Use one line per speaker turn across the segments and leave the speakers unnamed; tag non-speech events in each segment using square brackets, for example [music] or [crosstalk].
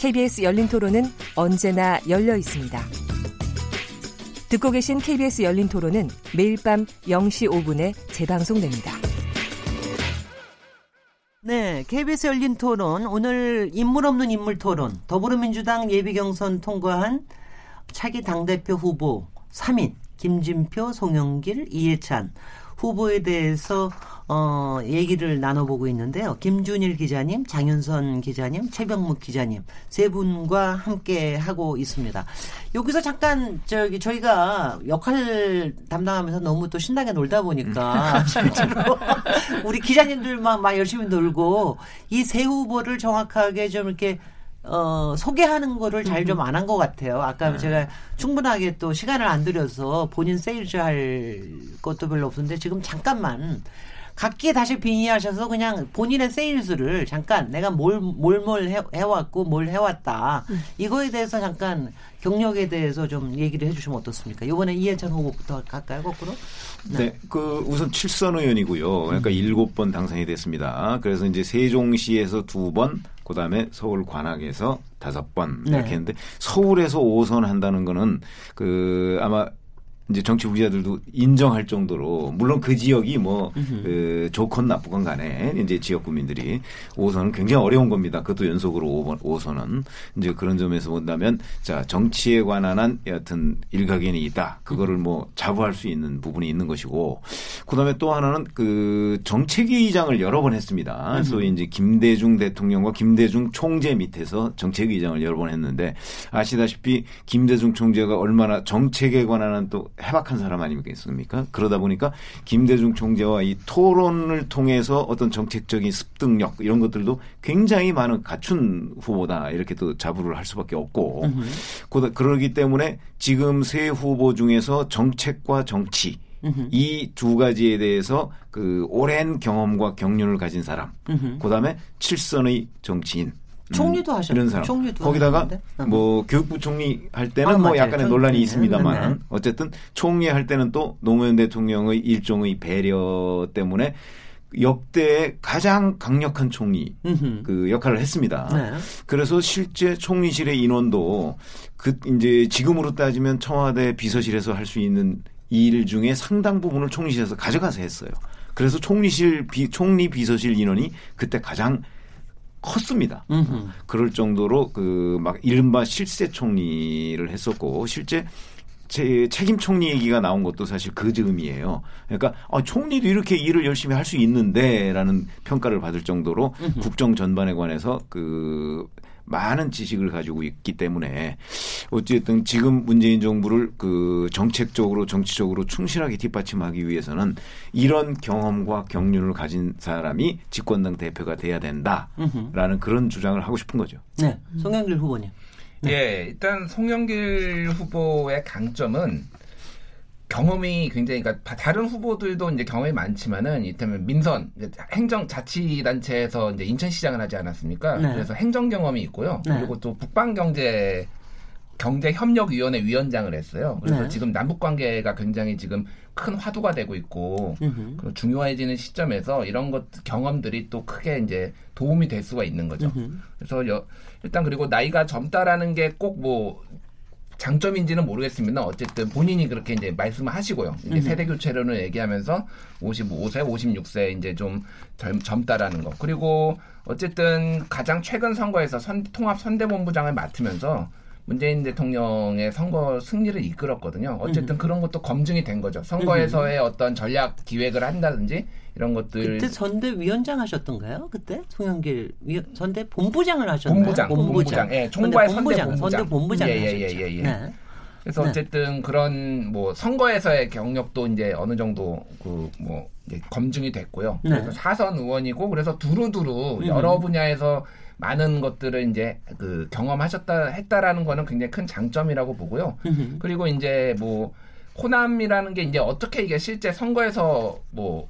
KBS 열린 토론은 언제나 열려 있습니다. 듣고 계신 KBS 열린 토론은 매일 밤 0시 5분에 재방송됩니다.
네, KBS 열린 토론 오늘 인물 없는 인물 토론 더불어민주당 예비 경선 통과한 차기 당대표 후보 3인 김진표, 송영길, 이해찬 후보에 대해서 어, 얘기를 나눠보고 있는데요. 김준일 기자님, 장윤선 기자님, 최병묵 기자님 세 분과 함께 하고 있습니다. 여기서 잠깐 저기 저희가 역할 담당하면서 너무 또 신나게 놀다 보니까 [laughs] 실제로 우리 기자님들만 막 열심히 놀고 이 세 후보를 정확하게 좀 이렇게 어, 소개하는 거를 잘 좀 안 한 것 같아요. 아까 네. 제가 충분하게 또 시간을 안 들여서 본인 세일즈 할 것도 별로 없었는데 지금 잠깐만 각기에 다시 빙의하셔서 그냥 본인의 세일즈를 잠깐 내가 뭘 뭘뭘 해왔고 뭘 해왔다 음. 이거에 대해서 잠깐 경력에 대해서 좀 얘기를 해주시면 어떻습니까? 이번에 이해찬 후보부터 갈까요, 거꾸로?
네. 네. 그 우선 칠선 의원이고요. 그러니까 음. 일곱 번 당선이 됐습니다. 그래서 이제 세종시에서 두 번, 그다음에 서울 관악에서 다섯 번 이렇게 네. 했는데 서울에서 5선 한다는 거는 그 아마 이제 정치 부자들도 인정할 정도로 물론 그 지역이 뭐 그 좋건 나쁘건 간에 이제 지역 구민들이 5선은 굉장히 어려운 겁니다. 그것도 연속으로 5번 5선은 이제 그런 점에서 본다면 자 정치에 관한 한 여하튼 일각견이 있다. 그거를 뭐 자부할 수 있는 부분이 있는 것이고 그다음에 또 하나는 그 정책위의장을 여러 번 했습니다. 소위 이제 김대중 대통령과 김대중 총재 밑에서 정책위의장을 여러 번 했는데 아시다시피 김대중 총재가 얼마나 정책에 관한 또 해박한 사람 아니겠습니까? 그러다 보니까 김대중 총재와 이 토론을 통해서 어떤 정책적인 습득력 이런 것들도 굉장히 많은 갖춘 후보다 이렇게 또 자부를 할 수밖에 없고 음. 그러기 때문에 지금 세 후보 중에서 정책과 정치 이두 가지에 대해서 그 오랜 경험과 경륜을 가진 사람, 그 다음에 칠선의 정치인,
총리도 하셨죠. 이런 사람.
총리도 거기다가 하셨는데? 뭐 교육부 총리 할 때는 아, 뭐 맞아요. 약간의 논란이 네. 있습니다만 네. 어쨌든 총리 할 때는 또 노무현 대통령의 일종의 배려 때문에 역대 가장 강력한 총리 음흠. 그 역할을 했습니다. 네. 그래서 실제 총리실의 인원도 그 이제 지금으로 따지면 청와대 비서실에서 할 수 있는 일 중에 상당 부분을 총리실에서 가져가서 했어요. 그래서 총리실 비, 총리 비서실 인원이 그때 가장 컸습니다. 음흠. 그럴 정도로 그 막 이른바 실세 총리를 했었고 실제 제 책임 총리 얘기가 나온 것도 사실 그 즈음이에요. 그러니까 아, 총리도 이렇게 일을 열심히 할 수 있는데라는 평가를 받을 정도로 음흠. 국정 전반에 관해서 그 많은 지식을 가지고 있기 때문에 어쨌든 지금 문재인 정부를 그 정책적으로 정치적으로 충실하게 뒷받침하기 위해서는 이런 경험과 경륜을 가진 사람이 집권당 대표가 돼야 된다라는 그런 주장을 하고 싶은 거죠.
네, 송영길 후보님.
네. 예, 일단 송영길 후보의 강점은 경험이 굉장히 그러니까 다른 후보들도 이제 경험이 많지만은 이를테면 민선 행정 자치단체에서 이제 인천시장을 하지 않았습니까? 네. 그래서 행정 경험이 있고요. 네. 그리고 또 북방 경제 경제협력위원회 위원장을 했어요. 그래서 네. 지금 남북 관계가 굉장히 지금 큰 화두가 되고 있고 그 중요해지는 시점에서 이런 것 경험들이 또 크게 이제 도움이 될 수가 있는 거죠. 음흠. 그래서 여, 일단 그리고 나이가 젊다라는 게 꼭 뭐 장점인지는 모르겠습니다. 어쨌든 본인이 그렇게 이제 말씀을 하시고요. 이제 음. 세대 교체론을 얘기하면서 55세, 56세 이제 좀 젊, 젊다라는 거. 그리고 어쨌든 가장 최근 선거에서 선, 통합 선대본부장을 맡으면서 문재인 대통령의 선거 승리를 이끌었거든요. 어쨌든 음. 그런 것도 검증이 된 거죠. 선거에서의 음. 어떤 전략 기획을 한다든지 이런 것들.
그때 전대 위원장 하셨던가요? 그때 송영길 위 전대 본부장을 하셨나요?
본부장, 본부장. 예, 총괄 선대 본부장,
선대 본부장, 예, 예, 예, 예, 예. 네.
그래서
네.
어쨌든 그런 뭐 선거에서의 경력도 이제 어느 정도 그 뭐 검증이 됐고요.
네.
그래서 사선 의원이고 그래서 두루두루
음.
여러 분야에서 많은 것들을 이제 그 경험하셨다 했다라는 거는 굉장히 큰 장점이라고 보고요. 그리고 이제 뭐 호남이라는 게 이제 어떻게 이게 실제 선거에서 뭐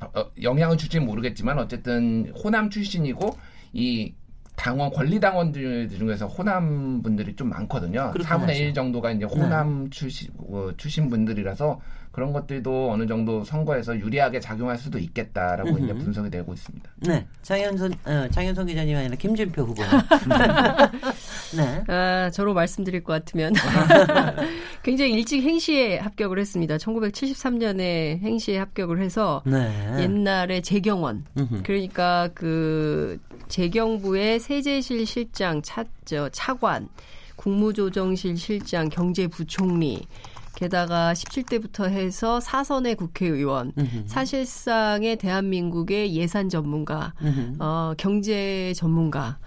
어, 영향을 줄지는 모르겠지만 어쨌든 호남 출신이고 이 당원 권리 당원들 중에서 호남 분들이 좀 많거든요.
그렇긴
4분의
하죠.
1 정도가 이제 호남 출신 어, 출신 분들이라서 그런 것들도 어느 정도 선거에서 유리하게 작용할 수도 있겠다라고 이제
음흠.
분석이 되고 있습니다.
네, 장현선 어, 장현선 기자님 아니라 김진표 후보. [laughs] 네.
아, 저로 말씀드릴 것 같으면 [laughs] 굉장히 일찍 행시에 합격을 했습니다. 1973년에 행시에 합격을 해서
네.
옛날에 재경원
음흠.
그러니까 그 재경부의 세제실 실장 차, 저, 차관 국무조정실 실장 경제부총리 게다가 17대부터 해서 사선의 국회의원. 사실상의 대한민국의 예산 전문가. 어, 경제 전문가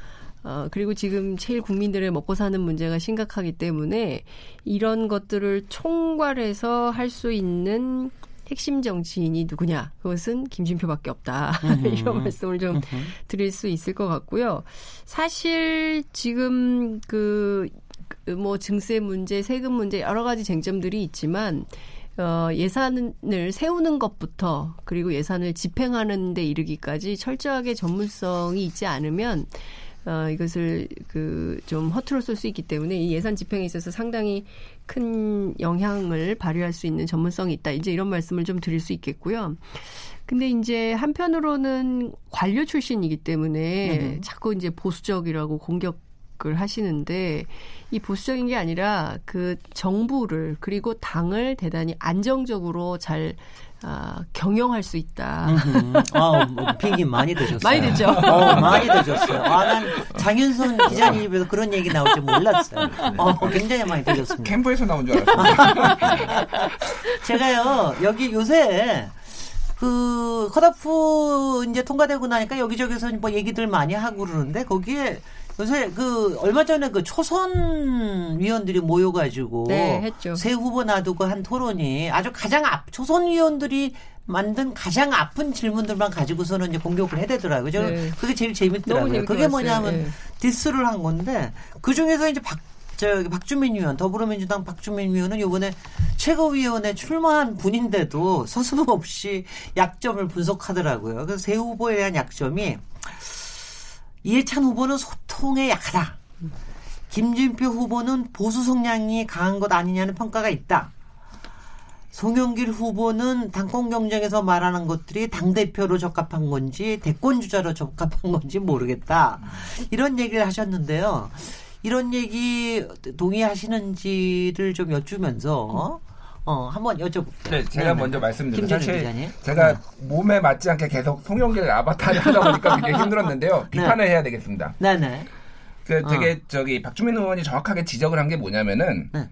어, 그리고 지금 제일 국민들의 먹고 사는 문제가 심각하기 때문에 이런 것들을 총괄해서 할 수 있는 핵심 정치인이 누구냐? 그것은 김진표밖에 없다. [laughs] 이런 말씀을 좀 드릴 수 있을 것 같고요. 사실 지금 그, 그뭐 증세 문제, 세금 문제 여러 가지 쟁점들이 있지만 어, 예산을 세우는 것부터 그리고 예산을 집행하는 데 이르기까지 철저하게 전문성이 있지 않으면 어, 이것을 그 좀 허투루 쓸 수 있기 때문에 이 예산 집행에 있어서 상당히 큰 영향을 발휘할 수 있는 전문성이 있다. 이제 이런 말씀을 좀 드릴 수 있겠고요. 근데 이제 한편으로는 관료 출신이기 때문에 자꾸 이제 보수적이라고 공격 을 하시는데 이 보수적인 게 아니라 그 정부를 그리고 당을 대단히 안정적으로 잘 아, 경영할 수 있다.
아, 뭐 비행기 많이 드셨어요.
많이 드죠.
어, 많이 드셨어요. 아, 난 장윤선 기자님 입에서 그런 얘기 나올 줄 몰랐어요. 어, 굉장히 많이 드셨습니다.
캠프에서 나온 줄 알았어요. [laughs]
제가요, 여기 요새, 그, 컷오프 이제 통과되고 나니까 여기저기서 뭐 얘기들 많이 하고 그러는데, 거기에 요새 그, 얼마 전에 그 초선 위원들이 모여가지고,
네, 했죠.
새 후보 놔두고 한 토론이 아주 가장 앞, 초선 위원들이 만든 가장 아픈 질문들만 가지고서는 이제 공격을 해대더라고요. 저는
네.
그게 제일 재밌더라고요. 그게. 뭐냐면
네.
디스를 한 건데 그 중에서 이제 박 저기 박주민 의원 더불어민주당 박주민 의원은 이번에 최고위원회 출마한 분인데도 서슴없이 약점을 분석하더라고요. 그래서 새 후보에 대한 약점이 이해찬 후보는 소통에 약하다. 김진표 후보는 보수 성향이 강한 것 아니냐는 평가가 있다. 송영길 후보는 당권 경쟁에서 말하는 것들이 당대표로 적합한 건지 대권 주자로 적합한 건지 모르겠다. 이런 얘기를 하셨는데요. 이런 얘기 동의하시는지를 좀 여쭈면서 어, 한번 여쭤볼게요.
네, 제가 먼저 말씀드리면
김준일
사실
기자님.
제가
네.
몸에 맞지 않게 계속 송영길 아바타를 하다 보니까 굉장히 힘들었는데요. 비판을 해야 되겠습니다.
네 네.
그 되게 저기 박주민 의원이 정확하게 지적을 한 게 뭐냐면은
네.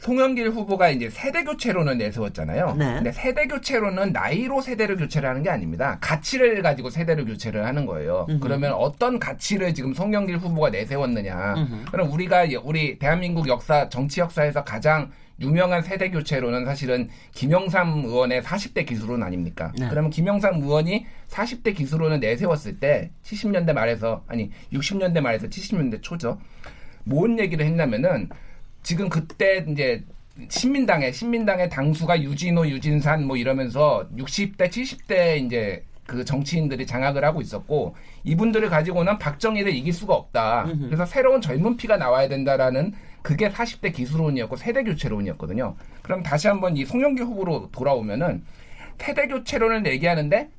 송영길 후보가 이제 세대 교체론을 내세웠잖아요.
네.
근데 세대 교체론은 나이로 세대를 교체를 하는 게 아닙니다. 가치를 가지고 세대를 교체를 하는 거예요.
음흠.
그러면 어떤 가치를 지금 송영길 후보가 내세웠느냐?
음흠.
그럼 우리가 여- 우리 대한민국 역사 정치 역사에서 가장 유명한 세대 교체론은 사실은 김영삼 의원의 40대 기술론 아닙니까?
네.
그러면 김영삼 의원이 40대 기술론을 내세웠을 때 70년대 말에서 아니 60년대 말에서 70년대 초죠. 뭔 얘기를 했냐면은 지금 그때 이제 신민당의 신민당의 당수가 유진호, 유진산 뭐 이러면서 60대, 70대 이제 그 정치인들이 장악을 하고 있었고 이분들을 가지고는 박정희를 이길 수가 없다. 그래서 새로운 젊은 피가 나와야 된다라는 그게 40대 기술론이었고 세대 교체론이었거든요. 그럼 다시 한번 이 송영길 후보로 돌아오면은 세대 교체론을 얘기하는데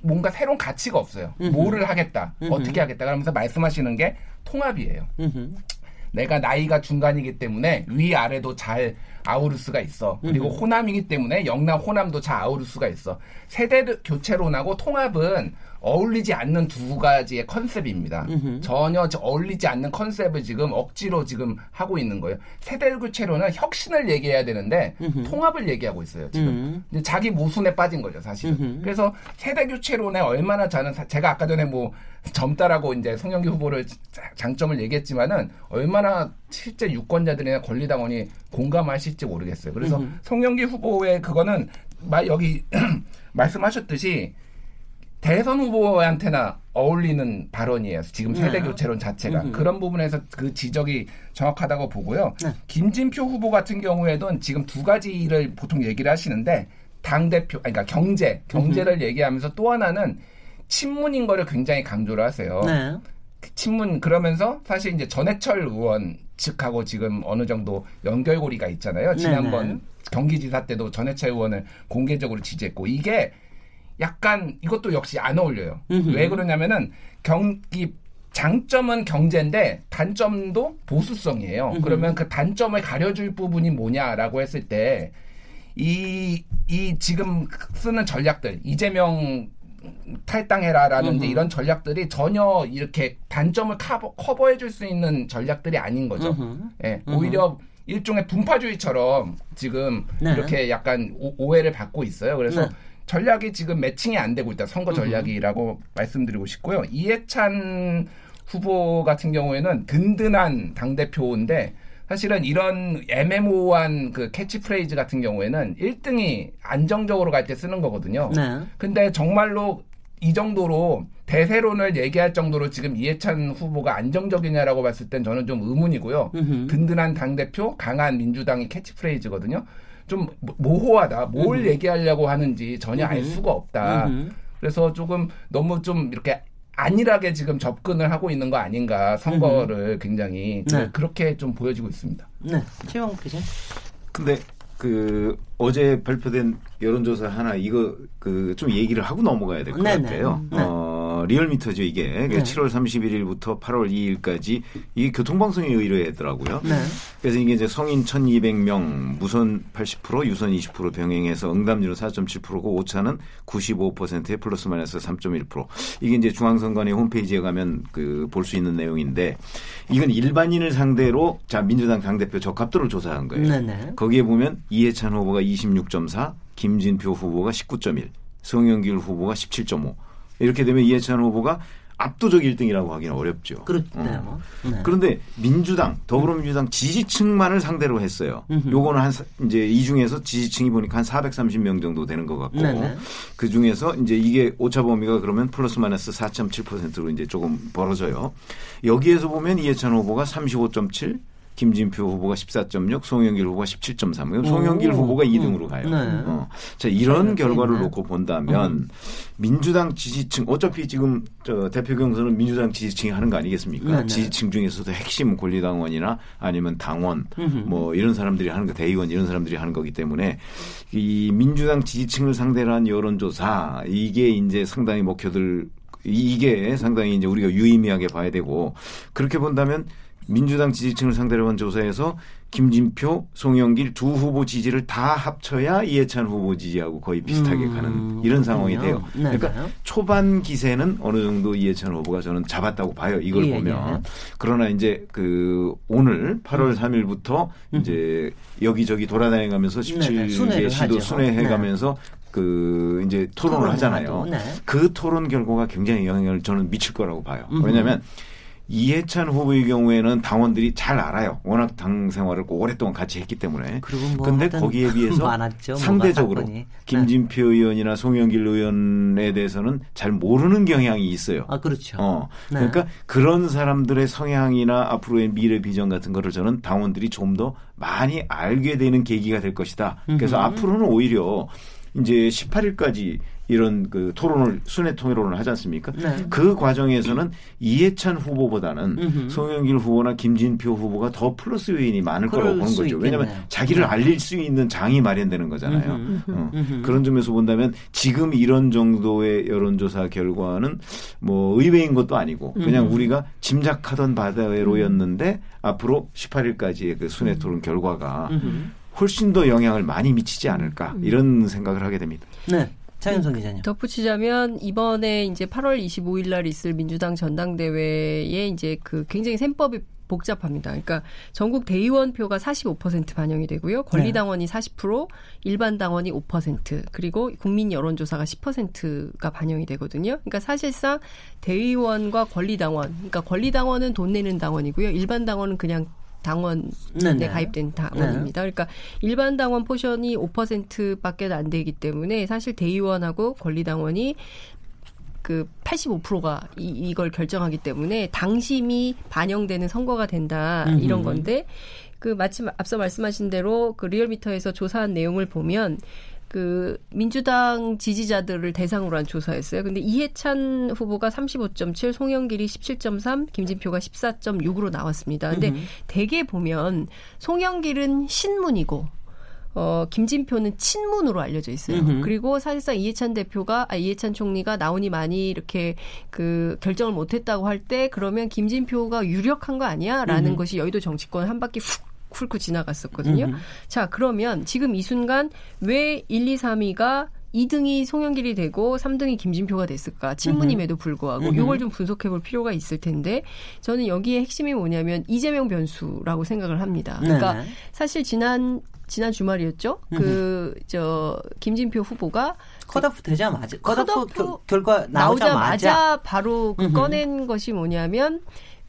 뭔가 새로운 가치가 없어요. 뭐를 하겠다, 어떻게 하겠다. 그러면서 말씀하시는 게 통합이에요.
음흠.
내가 나이가 중간이기 때문에 위 아래도 잘 아우를 수가 있어. 그리고 호남이기 때문에 영남 호남도 잘 아우를 수가 있어. 세대 교체론하고 통합은 어울리지 않는 두 가지의 컨셉입니다.
음흠.
전혀 저 어울리지 않는 컨셉을 지금 억지로 지금 하고 있는 거예요. 세대 교체로는 혁신을 얘기해야 되는데 통합을 얘기하고 있어요. 지금
음.
근데 자기 모순에 빠진 거죠, 사실은. 그래서 세대 교체론에 얼마나 저는 사- 제가 아까 전에 뭐 젊다라고 이제 송영기 후보를 자- 장점을 얘기했지만은 얼마나 실제 유권자들이나 권리당원이 공감하실지 모르겠어요. 그래서 송영기 후보의 그거는 마- 여기 [clears throat] 말씀하셨듯이 대선 후보한테나 어울리는 발언이에요. 지금 세대
네.
교체론 자체가
음흠.
그런 부분에서 그 지적이 정확하다고 보고요.
네.
김진표 후보 같은 경우에도 지금 두 가지를 보통 얘기를 하시는데 당 대표, 그러니까 경제, 경제를 얘기하면서 또 하나는 친문인 거를 굉장히 강조를 하세요.
네.
그 친문 그러면서 사실 이제 전해철 의원 측하고 지금 어느 정도 연결고리가 있잖아요. 지난번
네네.
경기지사 때도 전해철 의원을 공개적으로 지지했고 이게 약간 이것도 역시 안 어울려요.
음흠.
왜 그러냐면은 경기 장점은 경제인데 단점도 보수성이에요. 그러면 그 단점을 가려줄 부분이 뭐냐라고 했을 때 이, 이 지금 쓰는 전략들, 이재명 탈당해라라는지 이런 전략들이 전혀 이렇게 단점을 커버, 커버해 줄 수 있는 전략들이 아닌 거죠.
음흠.
예, 오히려 일종의 분파주의처럼 지금
네.
이렇게 약간 오, 해를 받고 있어요. 그래서
네.
전략이 지금 매칭이 안 되고 있다. 선거 전략이라고 말씀드리고 싶고요. 이해찬 후보 같은 경우에는 든든한 당대표인데 사실은 이런 애매모호한 그 캐치프레이즈 같은 경우에는 1등이 안정적으로 갈 때 쓰는 거거든요.
네.
근데 정말로 이 정도로 대세론을 얘기할 정도로 지금 이해찬 후보가 안정적이냐라고 봤을 땐 저는 좀 의문이고요.
음흠.
든든한 당대표, 강한 민주당이 캐치프레이즈거든요. 좀 모- 모호하다. 뭘 얘기하려고 하는지 전혀 알 수가 없다.
음흠.
그래서 조금 너무 좀 이렇게 안일하게 지금 접근을 하고 있는 거 아닌가 선거를 굉장히
네.
그렇게 좀 보여지고 있습니다.
네. 최영 기자.
근데 그 어제 발표된 여론조사 하나 이거 그 좀 얘기를 하고 넘어가야 될것
네네.
같아요.
네.
어, 리얼미터죠 이게.
네.
7월 31일부터 8월 2일까지 이게 교통방송에 의뢰했더라고요.
네.
그래서 이게 이제 성인 1,200명, 무선 80%, 유선 20% 병행해서 응답률은 4.7%고 오차는 95%에 플러스 마이너스 3.1%. 이게 이제 중앙선관위 홈페이지에 가면 그 볼 수 있는 내용인데 이건 일반인을 상대로 자 민주당 당대표 적합도를 조사한 거예요.
네네.
거기에 보면 이해찬 후보가 26.4, 김진표 후보가 19.1, 송영길 후보가 17.5. 이렇게 되면 이해찬 후보가 압도적 1등이라고 하기는 어렵죠.
그렇네요. 네.
그런데 민주당, 더불어민주당 지지층만을 상대로 했어요. 요거는 한 사- 이제 이 중에서 지지층이 보니까 한 430명 정도 되는 것 같고
네네.
그 중에서 이제 이게 오차 범위가 그러면 플러스 마이너스 4.7%로 이제 조금 벌어져요. 여기에서 보면 이해찬 후보가 35.7 김진표 후보가 14.6, 송영길 후보가 17.3. 송영길
오.
후보가 2등으로 가요.
네.
어. 자, 이런
네,
결과를
네.
놓고 본다면 민주당 지지층 어차피 지금 저 대표 경선은 민주당 지지층이 하는 거 아니겠습니까?
네, 네.
지지층 중에서도 핵심 권리당원이나 아니면 당원 뭐 이런 사람들이 하는 거 대의원 이런 사람들이 하는 거기 때문에 이 민주당 지지층을 상대로 한 여론조사 이게 이제 상당히 목표들 이게 상당히 이제 우리가 유의미하게 봐야 되고 그렇게 본다면 민주당 지지층을 상대로 한 조사에서 김진표, 송영길 두 후보 지지를 다 합쳐야 이해찬 후보 지지하고 거의 비슷하게
음,
가는 이런 상황이 돼요.
네,
그러니까
네.
초반 기세는 어느 정도 이해찬 후보가 저는 잡았다고 봐요. 이걸
예,
보면.
예.
그러나 이제 그 오늘 8월 3일부터 이제 여기저기 돌아다니면서
음. 네네,
17개
순회를
시도
하죠.
순회해 가면서 그 이제 토론을 하잖아요.
네.
그 토론 결과가 굉장히 영향을 저는 미칠 거라고 봐요.
음흠.
왜냐하면 이해찬 후보의 경우에는 당원들이 잘 알아요. 워낙 당 생활을 오랫동안 같이 했기 때문에.
그리고 뭐
근데 거기에 [laughs] 비해서
많았죠.
상대적으로.
네.
김진표 의원이나 송영길 의원에 대해서는 잘 모르는 경향이 있어요.
아 그렇죠.
어.
네.
그러니까 그런 사람들의 성향이나 앞으로의 미래 비전 같은 거를 저는 당원들이 좀 더 많이 알게 되는 계기가 될 것이다. 그래서 앞으로는 오히려 이제 18일까지 이런 그 토론을 순회 토론을 하지 않습니까?
네.
그 과정에서는 이해찬 후보보다는
음흠.
송영길 후보나 김진표 후보가 더 플러스 요인이 많을 거라고 보는
수
거죠. 왜냐하면. 자기를
네.
알릴 수 있는 장이 마련되는 거잖아요.
음흠.
어.
음흠.
그런 점에서 본다면 지금 이런 정도의 여론조사 결과는 뭐 의외인 것도 아니고 그냥 우리가 짐작하던 바대로였는데 앞으로 18일까지의 그 순회 토론 결과가 훨씬 더 영향을 많이 미치지 않을까 이런 생각을 하게 됩니다.
네. 장윤성 기자님.
덧붙이자면 이번에 이제 8월 25일 날 있을 민주당 전당대회에 이제 그 굉장히 셈법이 복잡합니다. 그러니까 전국 대의원 표가 45% 반영이 되고요. 권리당원이 40%, 일반 당원이 5%, 그리고 국민 여론조사가 10%가 반영이 되거든요. 그러니까 사실상 대의원과 권리당원, 그러니까 권리당원은 돈 내는 당원이고요. 일반 당원은 그냥 당원에
네네.
가입된 당원입니다. 그러니까 일반 당원 포션이 5%밖에 안 되기 때문에 사실 대의원하고 권리당원이 그 85%가 이, 이걸 결정하기 때문에 당심이 반영되는 선거가 된다 이런
음흠.
건데 그 마침 앞서 말씀하신 대로 그 리얼미터에서 조사한 내용을 보면 그 민주당 지지자들을 대상으로 한 조사였어요. 근데 이해찬 후보가 35.7, 송영길이 17.3, 김진표가 14.6으로 나왔습니다. 근데. 대개 보면 송영길은 신문이고 어, 김진표는 친문으로 알려져 있어요.
음흠.
그리고 사실상 이해찬 대표가, 아, 이해찬 총리가 나온이 많이 이렇게 그 결정을 못했다고 할 때 그러면 김진표가 유력한 거 아니야? 라는
음흠.
것이 여의도 정치권 한 바퀴 훅 훑고 지나갔었거든요.
음흠.
자, 그러면 지금 이 순간 왜 1, 2, 3위가 2등이 송영길이 되고 3등이 김진표가 됐을까? 친문임에도 불구하고
음흠.
이걸 좀 분석해 볼 필요가 있을 텐데 저는 여기에 핵심이 뭐냐면 이재명 변수라고 생각을 합니다. 그러니까
네네.
사실 지난 지난 주말이었죠. 그 저 김진표 후보가
컷오프 되자마자 컷오프 결과 나오자마자
나오자마자 바로 그. 꺼낸 것이 뭐냐면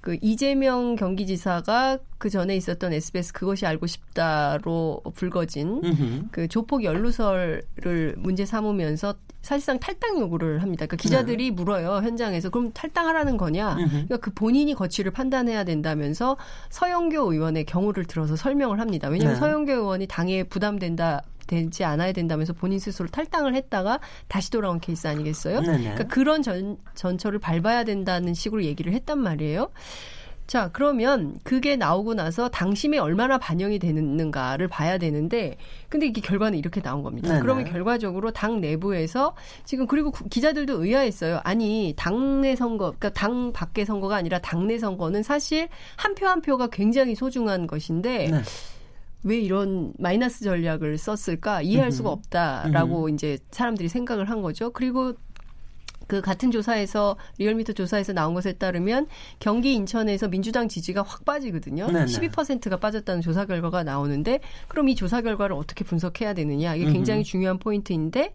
그 이재명 경기지사가 그 전에 있었던 SBS 그것이 알고 싶다로 불거진. 그 조폭 연루설을 문제 삼으면서 사실상 탈당 요구를 합니다. 그러니까 기자들이 물어요 현장에서 그럼 탈당하라는 거냐?
네.
그러니까 그 본인이 거취를 판단해야 된다면서 서영교 의원의 경우를 들어서 설명을 합니다. 왜냐하면
네.
서영교 의원이 당에 부담된다. 되지 않아야 된다면서 본인 스스로 탈당을 했다가 다시 돌아온 케이스 아니겠어요?
네네.
그러니까 그런 전, 전철을 밟아야 된다는 식으로 얘기를 했단 말이에요. 자, 그러면 그게 나오고 나서 당심에 얼마나 반영이 되는가를 봐야 되는데, 근데 이게 결과는 이렇게 나온 겁니다.
네네.
그러면 결과적으로 당 내부에서 지금 그리고 구- 기자들도 의아했어요. 아니, 당내 선거, 그러니까 당 밖의 선거가 아니라 당내 선거는 사실 한 표한 표가 굉장히 소중한 것인데,
네.
왜 이런 마이너스 전략을 썼을까 이해할 수가 없다라고 이제 사람들이 생각을 한 거죠. 그리고 그 같은 조사에서 리얼미터 조사에서 나온 것에 따르면 경기 인천에서 민주당 지지가 확 빠지거든요.
네네.
12%가 빠졌다는 조사 결과가 나오는데 그럼 이 조사 결과를 어떻게 분석해야 되느냐 이게 굉장히 중요한 포인트인데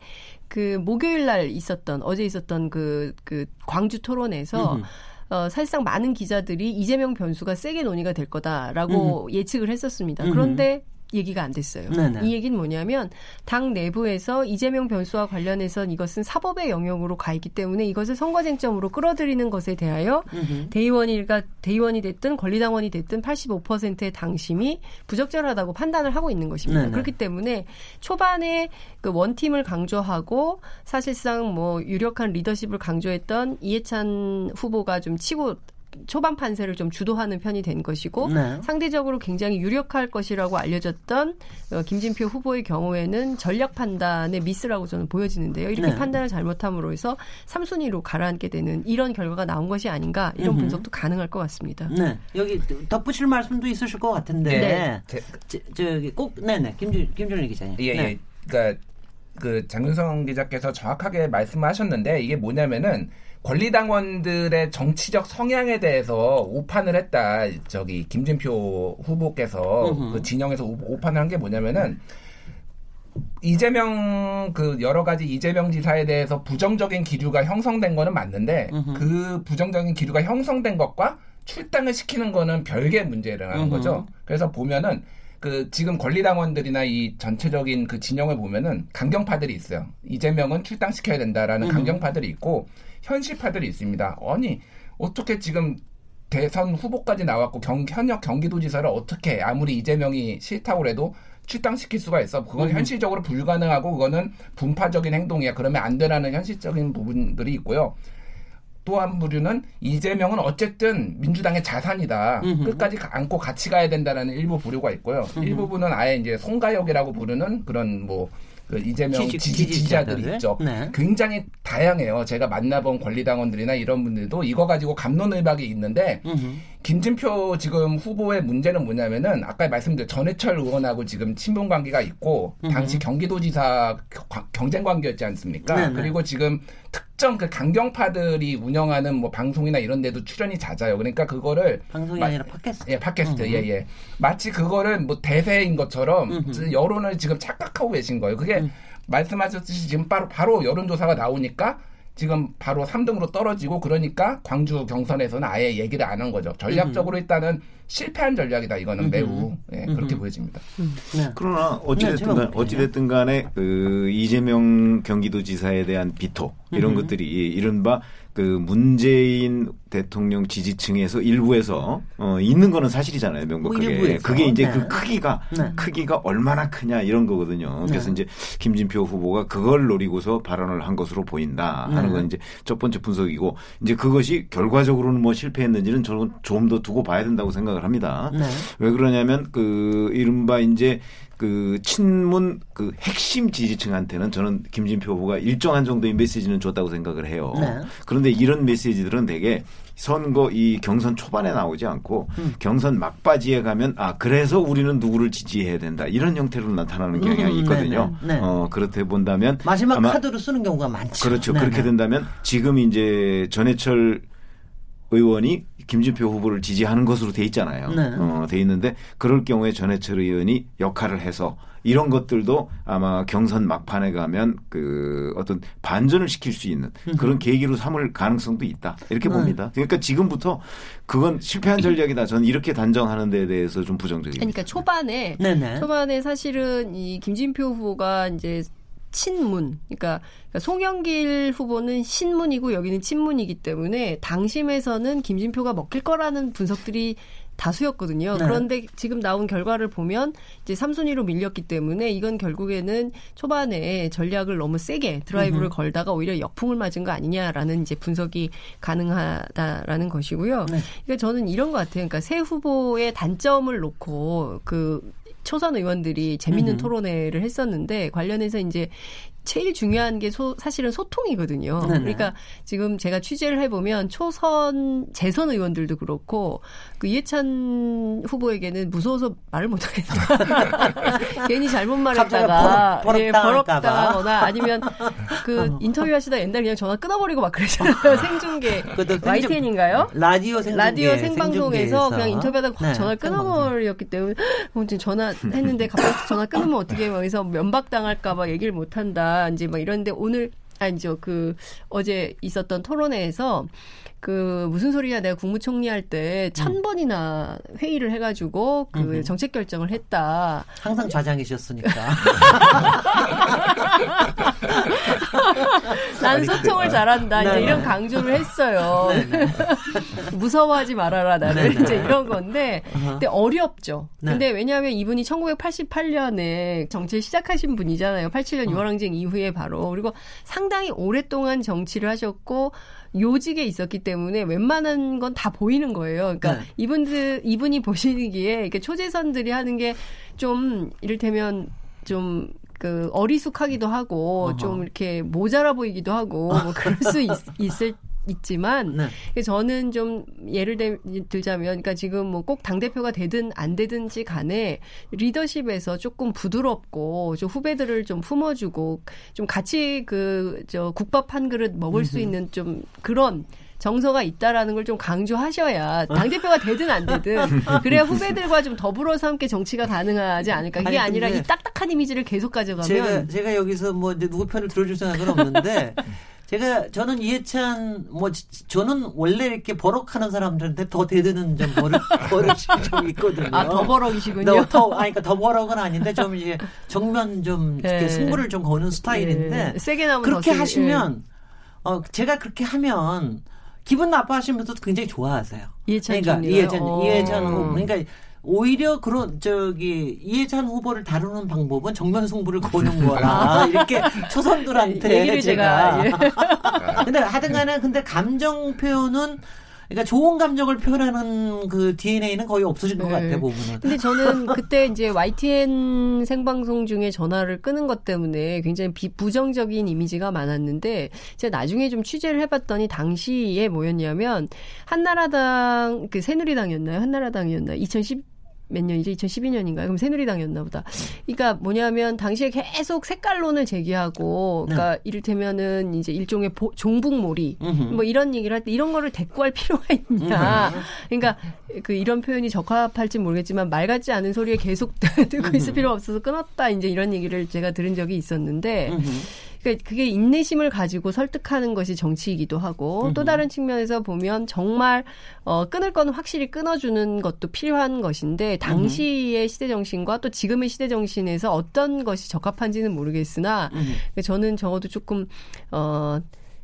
그 목요일 날 있었던 어제 있었던 그 그 광주 토론에서
음흠.
어, 사실상 많은 기자들이 이재명 변수가 세게 논의가 될 거다라고 예측을 했었습니다. 그런데 얘기가 안 됐어요.
네네.
이 얘기는 뭐냐면 당 내부에서 이재명 변수와 관련해선 이것은 사법의 영역으로 가 있기 때문에 이것을 선거 쟁점으로 끌어들이는 것에 대하여 대의원이가 대의원이 됐든 권리당원이 됐든 85%의 당심이 부적절하다고 판단을 하고 있는 것입니다.
네네.
그렇기 때문에 초반에 그 원팀을 강조하고 사실상 뭐 유력한 리더십을 강조했던 이해찬 후보가 좀 치고 초반 판세를 좀 주도하는 편이 된 것이고
네.
상대적으로 굉장히 유력할 것이라고 알려졌던 어, 김진표 후보의 경우에는 전략 판단의 미스라고 저는 보여지는데요. 이렇게
네.
판단을 잘못함으로 해서 3순위로 가라앉게 되는 이런 결과가 나온 것이 아닌가 이런
음흠.
분석도 가능할 것 같습니다.
네. 여기 덧붙일 말씀도 있으실 것 같은데.
네.
제-
저, 저기 꼭 네네 김준 김준일 기자님.
예,
네.
예. 그러니까 그 장윤성 기자께서 정확하게 말씀하셨는데 이게 뭐냐면은 권리당원들의 정치적 성향에 대해서 오판을 했다. 저기 김진표 후보께서. 그 진영에서 오- 오판을 한 게 뭐냐면은 이재명 그 여러 가지 이재명 지사에 대해서 부정적인 기류가 형성된 거는 맞는데
음흠.
그 부정적인 기류가 형성된 것과 출당을 시키는 거는 별개의 문제라는
음흠.
거죠. 그래서 보면은 그 지금 권리당원들이나 이 전체적인 그 진영을 보면은 강경파들이 있어요. 이재명은 출당시켜야 된다라는. 강경파들이 있고 현실파들이 있습니다. 아니 어떻게 지금 대선 후보까지 나왔고 경, 현역 경기도지사를 어떻게 아무리 이재명이 싫다고 해도 출당시킬 수가 있어. 그건
음.
현실적으로 불가능하고 그거는 분파적인 행동이야. 그러면 안 되라는 현실적인 부분들이 있고요. 또 한 부류는 이재명은 어쨌든 민주당의 자산이다.
음흠.
끝까지 가- 안고 같이 가야 된다라는 일부 부류가 있고요. 일부분은 아예 이제 송가역이라고 부르는 그런 뭐 그 이재명
지지-
지지, 지지자들이
지지자들.
있죠.
네.
굉장히 다양해요. 제가 만나본 권리당원들이나 이런 분들도 이거 가지고 감론을박이 있는데
음흠.
김진표 지금 후보의 문제는 뭐냐면은 아까 말씀드린 전해철 의원하고 지금 친분 관계가 있고 당시 경기도지사 겨- 경쟁 관계였지 않습니까?
네네.
그리고 지금 특정 그 강경파들이 운영하는 뭐 방송이나 이런 데도 출연이 잦아요. 그러니까 그거를
방송이
마-
아니라 팟캐스트.
예, 팟캐스트, 예, 예. 마치 그거를 뭐 대세인 것처럼. 여론을 지금 착각하고 계신 거예요. 그게 말씀하셨듯이 지금 바로, 바로 여론조사가 나오니까 지금 바로 3등으로 떨어지고 그러니까 광주 경선에서는 아예 얘기를 안 한 거죠. 전략적으로 일단은 실패한 전략이다. 이거는 매우 예, 그렇게 보여집니다.
네.
그러나
네,
어찌됐든 간. 어찌됐든 간에 그 이재명 경기도지사에 대한 비토 이런 것들이 이른바 그 문재인 대통령 지지층에서 일부에서 어 있는 거는 사실이잖아요 명백하게
뭐 일부에서.
그게 이제
네.
그 크기가
네.
크기가 얼마나 크냐 이런 거거든요 그래서
네.
이제 김진표 후보가 그걸 노리고서 발언을 한 것으로 보인다 하는
네.
건 이제 첫 번째 분석이고 이제 그것이 결과적으로는 뭐 실패했는지는 저는 좀 더 두고 봐야 된다고 생각을 합니다
네.
왜 그러냐면 그 이른바 이제 그 친문 그 핵심 지지층한테는 저는 김진표 후보가 일정한 정도의 메시지는 줬다고 생각을 해요.
네.
그런데 이런 메시지들은 되게 선거 이 경선 초반에 나오지 않고
음.
경선 막바지에 가면 아 그래서 우리는 누구를 지지해야 된다 이런 형태로 나타나는 경향이
음,
있거든요.
네, 네.
어 그렇게 본다면
마지막 카드로 쓰는 경우가 많죠.
그렇죠.
네,
그렇게
네.
된다면 지금 이제 전해철 의원이 김진표 후보를 지지하는 것으로 돼 있잖아요.
네.
어, 돼 있는데 그럴 경우에 전해철 의원이 역할을 해서 이런 것들도 아마 경선 막판에 가면 그 어떤 반전을 시킬 수 있는 그런 계기로 삼을 가능성도 있다. 이렇게
네.
봅니다. 그러니까 지금부터 그건 실패한 전략이다. 저는 이렇게 단정하는 데 대해서 좀 부정적입니다.
그러니까 초반에
네네.
초반에 사실은 이 김진표 후보가 이제 친문, 그러니까, 송영길 후보는 신문이고 여기는 친문이기 때문에 당심에서는 김진표가 먹힐 거라는 분석들이 다수였거든요.
네.
그런데 지금 나온 결과를 보면 이제 3순위로 밀렸기 때문에 이건 결국에는 초반에 전략을 너무 세게 드라이브를 걸다가 오히려 역풍을 맞은 거 아니냐라는 이제 분석이 가능하다라는 것이고요.
네.
그러니까 저는 이런 것 같아요. 그러니까 새 후보의 단점을 놓고 그 초선 의원들이 재밌는
음흠.
토론회를 했었는데 관련해서 이제 제일 중요한 게 소, 사실은 소통이거든요.
네네.
그러니까 지금 제가 취재를 해보면 초선 재선 의원들도 그렇고 그 이해찬 후보에게는 무서워서 말을 못하겠다. [laughs] 괜히 잘못 말했다가
버럭-
예. 버럭당하거나 아니면 그 인터뷰하시다 옛날 그냥 전화 끊어버리고 막 그러잖아요. 생중계 YTN인가요?
라디오 생중계
라디오 생방송에서. 그냥 인터뷰하다가 확
네,
전화를 끊어버렸기 때문에 어, 전화했는데 갑자기 전화 끊으면 어떻게 막 그래서 면박당할까봐 얘기를 못한다. 이제 막 이런데 오늘 아니죠 그 어제 있었던 토론회에서 그 무슨 소리야 내가 국무총리 할때 천 번이나 회의를 해가지고 그 정책 결정을 했다.
항상 좌장이셨으니까. [laughs]
나는 소통을 잘한다. 이제
네.
이런 강조를 했어요. [laughs] 무서워하지 말아라 나를
네.
이제 이런 건데, 근데 어렵죠.
네.
근데 왜냐하면 이분이 1988년에 정치를 시작하신 분이잖아요. 87년
어.
유월항쟁 이후에 바로 그리고 상당히 오랫동안 정치를 하셨고 요직에 있었기 때문에 웬만한 건 다 보이는 거예요. 그러니까
네.
이분들 이분이 보시기에 이렇게 초재선들이 하는 게 좀 이를테면 좀그 어리숙하기도 하고
어허.
좀 이렇게 모자라 보이기도 하고 뭐 그럴 수 있, 있을 있지만
네.
저는 좀 예를 들, 들자면 그러니까 지금 뭐 꼭 당 대표가 되든 안 되든지 간에 리더십에서 조금 부드럽고 좀 후배들을 좀 품어주고 좀 같이 그 저 국밥 한 그릇 먹을 수 있는 좀 그런 정서가 있다라는 걸 좀 강조하셔야 당 대표가 되든 안 되든 그래야 후배들과 좀 더불어서 함께 정치가 가능하지 않을까. 그게
아니,
아니라
근데
이 딱딱한 이미지를 계속 가져가면
제가 제가 여기서 뭐 누구 편을 들어줄 생각은 없는데 [laughs] 제가 저는 이해찬 뭐 지- 저는 원래 이렇게 버럭하는 사람들한테 더 대드는 좀 버릇 [laughs] 버릇이 좀 있거든요.
아 더 버럭이시군요.
더, 더 아니 그러니까 더 버럭은 아닌데 좀 이제 정면 좀 이렇게
네.
승부를 좀 거는 스타일인데
예, 세게 나면
그렇게 하시면 어 제가 그렇게 하면 기분 나빠하시면서도 굉장히 좋아하세요.
이해찬
그러니까? 이해찬
어.
이해찬 후보 그러니까 오히려 그런 저기 이해찬 후보를 다루는 방법은 정면 승부를 거는 [laughs] 거라 이렇게 초선들한테
얘기를 제가, 예. [laughs]
근데 하여튼간에 근데 감정 표현은 그러니까 좋은 감정을 표현하는 그 DNA는 거의 없어진 것
네.
같아 보면은.
근데 저는 [laughs] 그때 이제 YTN 생방송 중에 전화를 끄는 것 때문에 굉장히 비, 부정적인 이미지가 많았는데 제가 나중에 좀 취재를 해봤더니 당시에 뭐였냐면 한나라당 그 새누리당이었나요? 한나라당이었나요? 2010 몇 년이죠? 2012년인가요? 그럼 새누리당이었나 보다. 그러니까 뭐냐면 당시에 계속 색깔론을 제기하고 그러니까 이를테면은 이제 일종의 보, 종북몰이
음흠.
뭐 이런 얘기를 할 때 이런 거를 대꾸할 필요가 있냐. 그러니까 그 이런 표현이 적합할지 모르겠지만 말 같지 않은 소리에 계속 [laughs] 듣고 있을 필요 없어서 끊었다. 이제 이런 얘기를 제가 들은 적이 있었는데. 그러니까 그게 인내심을 가지고 설득하는 것이 정치이기도 하고 또 다른 측면에서 보면 정말 어 끊을 거는 확실히 끊어주는 것도 필요한 것인데 당시의 시대 정신과 또 지금의 시대 정신에서 어떤 것이 적합한지는 모르겠으나 그러니까 저는 적어도 조금 어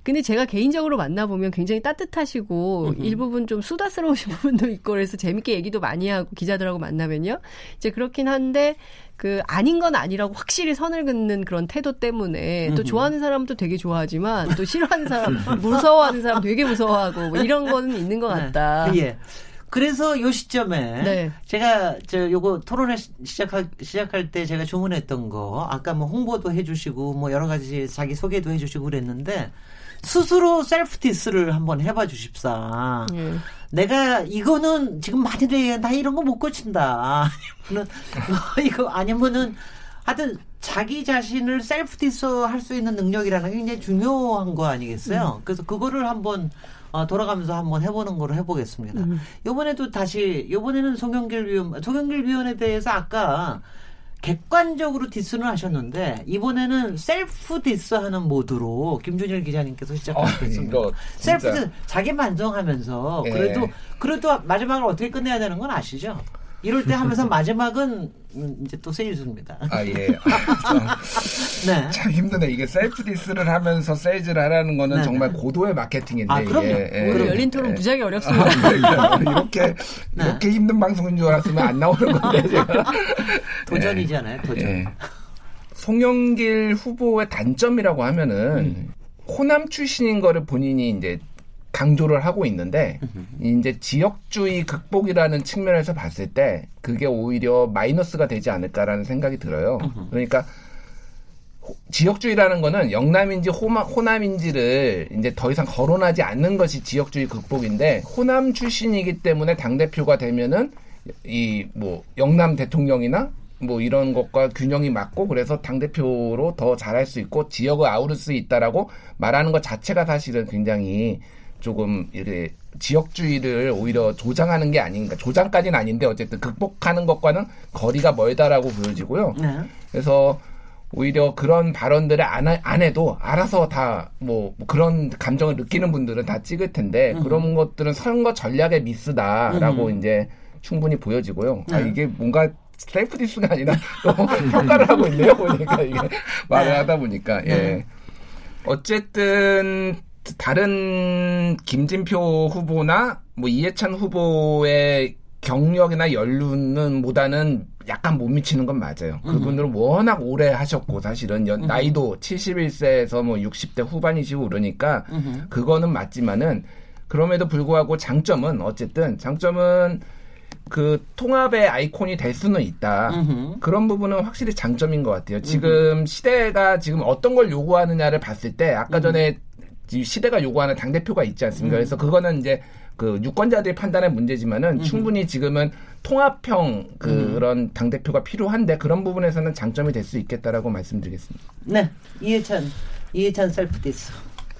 근데 제가 개인적으로 만나보면 굉장히 따뜻하시고 일부분 좀 수다스러우신 [laughs] 부분도 있고 그래서 재밌게 얘기도 많이 하고 기자들하고 만나면요. 이제 그렇긴 한데 그 아닌 건 아니라고 확실히 선을 긋는 그런 태도 때문에 또 좋아하는 사람도 되게 좋아하지만 또 싫어하는 사람, [laughs] 무서워하는 사람 되게 무서워하고 뭐 이런 거는 있는 것 같다.
네. 예. 그래서 요 시점에
네.
제가 저 요거 토론회 시- 시작할 시작할 때 제가 주문했던 거 아까 뭐 홍보도 해주시고 뭐 여러 가지 자기 소개도 해주시고 그랬는데 스스로 셀프 디스를 한번 해봐 주십사.
예.
내가 이거는 지금 많이들 나 이런 거 못 고친다. 아니면은 뭐 이거 아니면은 하여튼 자기 자신을 셀프 디스 할 수 있는 능력이라는 게 굉장히 중요한 거 아니겠어요? 그래서 그거를 한번 어, 돌아가면서 한번 해보는 거로 해보겠습니다. 이번에도 다시 이번에는 송영길 위원 송영길 위원에 대해서 아까 객관적으로 디스는 하셨는데 이번에는 셀프 디스하는 모드로 김준일 기자님께서
어,
시작하셨습니다.
이거
셀프. 디스 자기 만족하면서
예.
그래도 그래도 마지막을 어떻게 끝내야 되는 건 아시죠? 이럴 때 하면서 마지막은 음, 이제 또 세일즈입니다.
아 예. [laughs]
네.
참 힘드네. 이게 셀프 디스를 하면서 세일즈를 하라는 거는
네.
정말 고도의 마케팅인데.
아, 그럼요.
이게, 예,
오늘
그럼-
열린 토론
예.
무지하게 어렵습니다.
아, 네, 이렇게
네.
이렇게 힘든 방송인 줄 알았으면 안 나오는 건데 [laughs] 제가.
도전이잖아요. 도전.
예. 송영길 후보의 단점이라고 하면은
음.
호남 출신인 거를 본인이 이제 강조를 하고 있는데 이제 지역주의 극복이라는 측면에서 봤을 때 그게 오히려 마이너스가 되지 않을까라는 생각이 들어요. 그러니까 호- 지역주의라는 거는 영남인지 호마, 호남인지를 이제 더 이상 거론하지 않는 것이 지역주의 극복인데 호남 출신이기 때문에 당 대표가 되면은 이 뭐 영남 대통령이나 뭐 이런 것과 균형이 맞고 그래서 당 대표로 더 잘할 수 있고 지역을 아우를 수 있다라고 말하는 것 자체가 사실은 굉장히 조금 이렇게 지역주의를 오히려 조장하는 게 아닌가 조장까지는 아닌데 어쨌든 극복하는 것과는 거리가 멀다라고 보여지고요.
네.
그래서 오히려 그런 발언들을 안, 하- 안 해도 알아서 다 뭐 그런 감정을 느끼는 분들은 다 찍을 텐데 그런 것들은 선거 전략의 미스다라고 이제 충분히 보여지고요. 아
네.
이게 뭔가 셀프 디스가 아니라 [laughs] 평가를 하고 있네요 보니까 이게 말을
네.
하다 보니까 예.
네.
어쨌든 다른 김진표 후보나 뭐 이해찬 후보의 경력이나 연륜은 보다는 약간 못 미치는 건 맞아요. 그분들은 워낙 오래 하셨고 사실은 연- 나이도 71세에서 뭐 60대 후반이시고 그러니까 그거는 맞지만은 그럼에도 불구하고 장점은 어쨌든 장점은 그 통합의 아이콘이 될 수는 있다.
음흠.
그런 부분은 확실히 장점인 것 같아요. 지금 시대가 지금 어떤 걸 요구하느냐를 봤을 때 아까 전에 이 시대가 요구하는 당 대표가 있지 않습니까? 그래서 그거는 이제 그 유권자들이 판단의 문제지만은 충분히 지금은 통합형 그런 당 대표가 필요한데 그런 부분에서는 장점이 될 수 있겠다라고 말씀드리겠습니다.
네. 이해찬 이해찬 셀프 디스.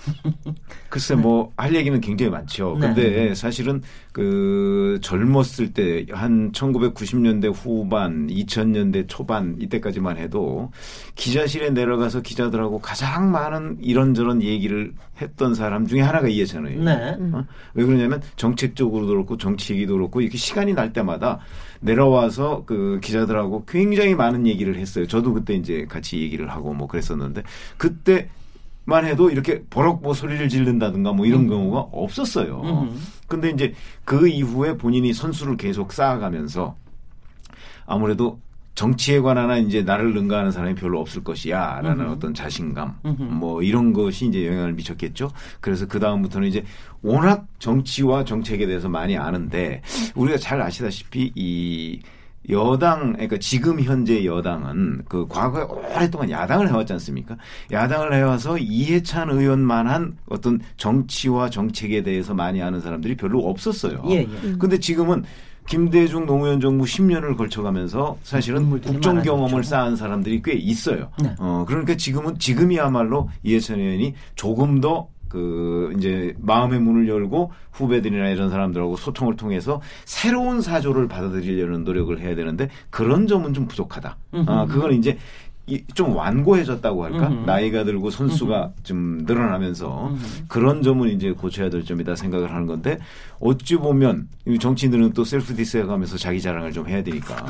[laughs]
글쎄 뭐 할 얘기는 굉장히 많죠.
네.
근데 사실은 그 젊었을 때 한 1990년대 후반, 2000년대 초반 이때까지만 해도 기자실에 내려가서 기자들하고 가장 많은 이런저런 얘기를 했던 사람 중에 하나가 이해찬이에요.
네.
어? 왜 그러냐면 정책적으로도 그렇고 정치 얘기도 그렇고 이렇게 시간이 날 때마다 내려와서 그 기자들하고 굉장히 많은 얘기를 했어요. 저도 그때 이제 같이 얘기를 하고 뭐 그랬었는데 그때 만 해도 이렇게 버럭 뭐 소리를 지른다든가 뭐 이런 경우가 없었어요.
음.
근데 이제 그 이후에 본인이 선수를 계속 쌓아가면서 아무래도 정치에 관한 이제 나를 능가하는 사람이 별로 없을 것이야라는
음흠.
어떤 자신감
음흠.
뭐 이런 것이 이제 영향을 미쳤겠죠. 그래서 그 다음부터는 이제 워낙 정치와 정책에 대해서 많이 아는데 우리가 잘 아시다시피 이 여당, 그러니까 지금 현재 여당은 그 과거에 오랫동안 야당을 해왔지 않습니까? 야당을 해와서 이해찬 의원만한 어떤 정치와 정책에 대해서 많이 아는 사람들이 별로 없었어요.
예, 예.
근데 지금은 김대중 노무현 정부 10년을 걸쳐가면서 사실은 국정 경험을. 쌓은 사람들이 꽤 있어요.
네.
어, 그러니까 지금은 지금이야말로 이해찬 의원이 조금 더 그 이제 마음의 문을 열고 후배들이나 이런 사람들하고 소통을 통해서 새로운 사조를 받아들이려는 노력을 해야 되는데 그런 점은 좀 부족하다. 아, 그건 이제 이- 좀 완고해졌다고 할까?
음흠.
나이가 들고 선수가 좀 늘어나면서 그런 점은 이제 고쳐야 될 점이다 생각을 하는 건데 어찌 보면 이 정치인들은 또 셀프 디스해가면서 자기 자랑을 좀 해야 되니까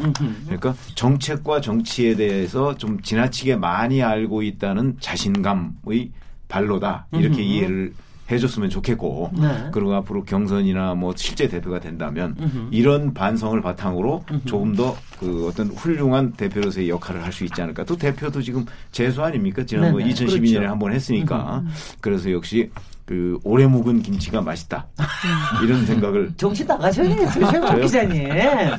그러니까 정책과 정치에 대해서 좀 지나치게 많이 알고 있다는 자신감의 발로다 이렇게 이해를 해줬으면 좋겠고
네.
그리고 앞으로 경선이나 뭐 실제 대표가 된다면
음흠.
이런 반성을 바탕으로 조금 더 그 어떤 훌륭한 대표로서의 역할을 할 수 있지 않을까. 또 대표도 지금 재수 아닙니까? 지난번
네네.
2012년에
그렇죠.
한번 했으니까. 그래서 역시 그 오래 묵은 김치가 맛있다. 이런 생각을
정치 나가셔야겠어요, 최고
저요?
기자님.
아,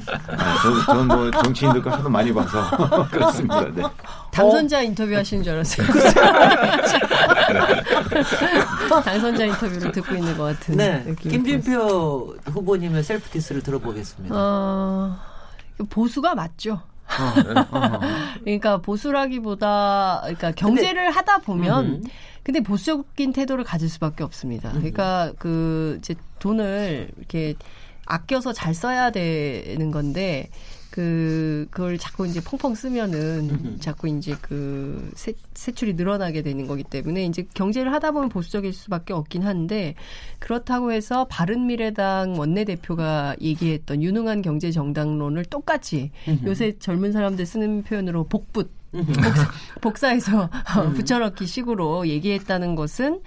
저, 저는 뭐 정치인들과 하도 많이 봐서 [laughs] 그렇습니다. 네.
당선자 인터뷰 하시는 줄 알았어요. [laughs] [laughs] 당선자 인터뷰를 듣고 있는 것 같은
네. 김진표 후보님의 셀프 디스를 들어보겠습니다.
어, 보수가 맞죠.
어.
그러니까 보수라기보다 그러니까 경제를 하다 보면
음흠.
근데 보수적인 태도를 가질 수밖에 없습니다. 그러니까 그 이제 돈을 이렇게 아껴서 잘 써야 되는 건데 그 그걸 자꾸 이제 펑펑 쓰면은 자꾸 이제 그 세, 세출이 늘어나게 되는 거기 때문에 이제 경제를 하다 보면 보수적일 수밖에 없긴 한데 그렇다고 해서 바른 미래당 원내대표가 얘기했던 유능한 경제 정당론을 똑같이 요새 젊은 사람들 쓰는 표현으로 복붙 복사, 복사해서 어, [laughs] 붙여넣기 식으로 얘기했다는 것은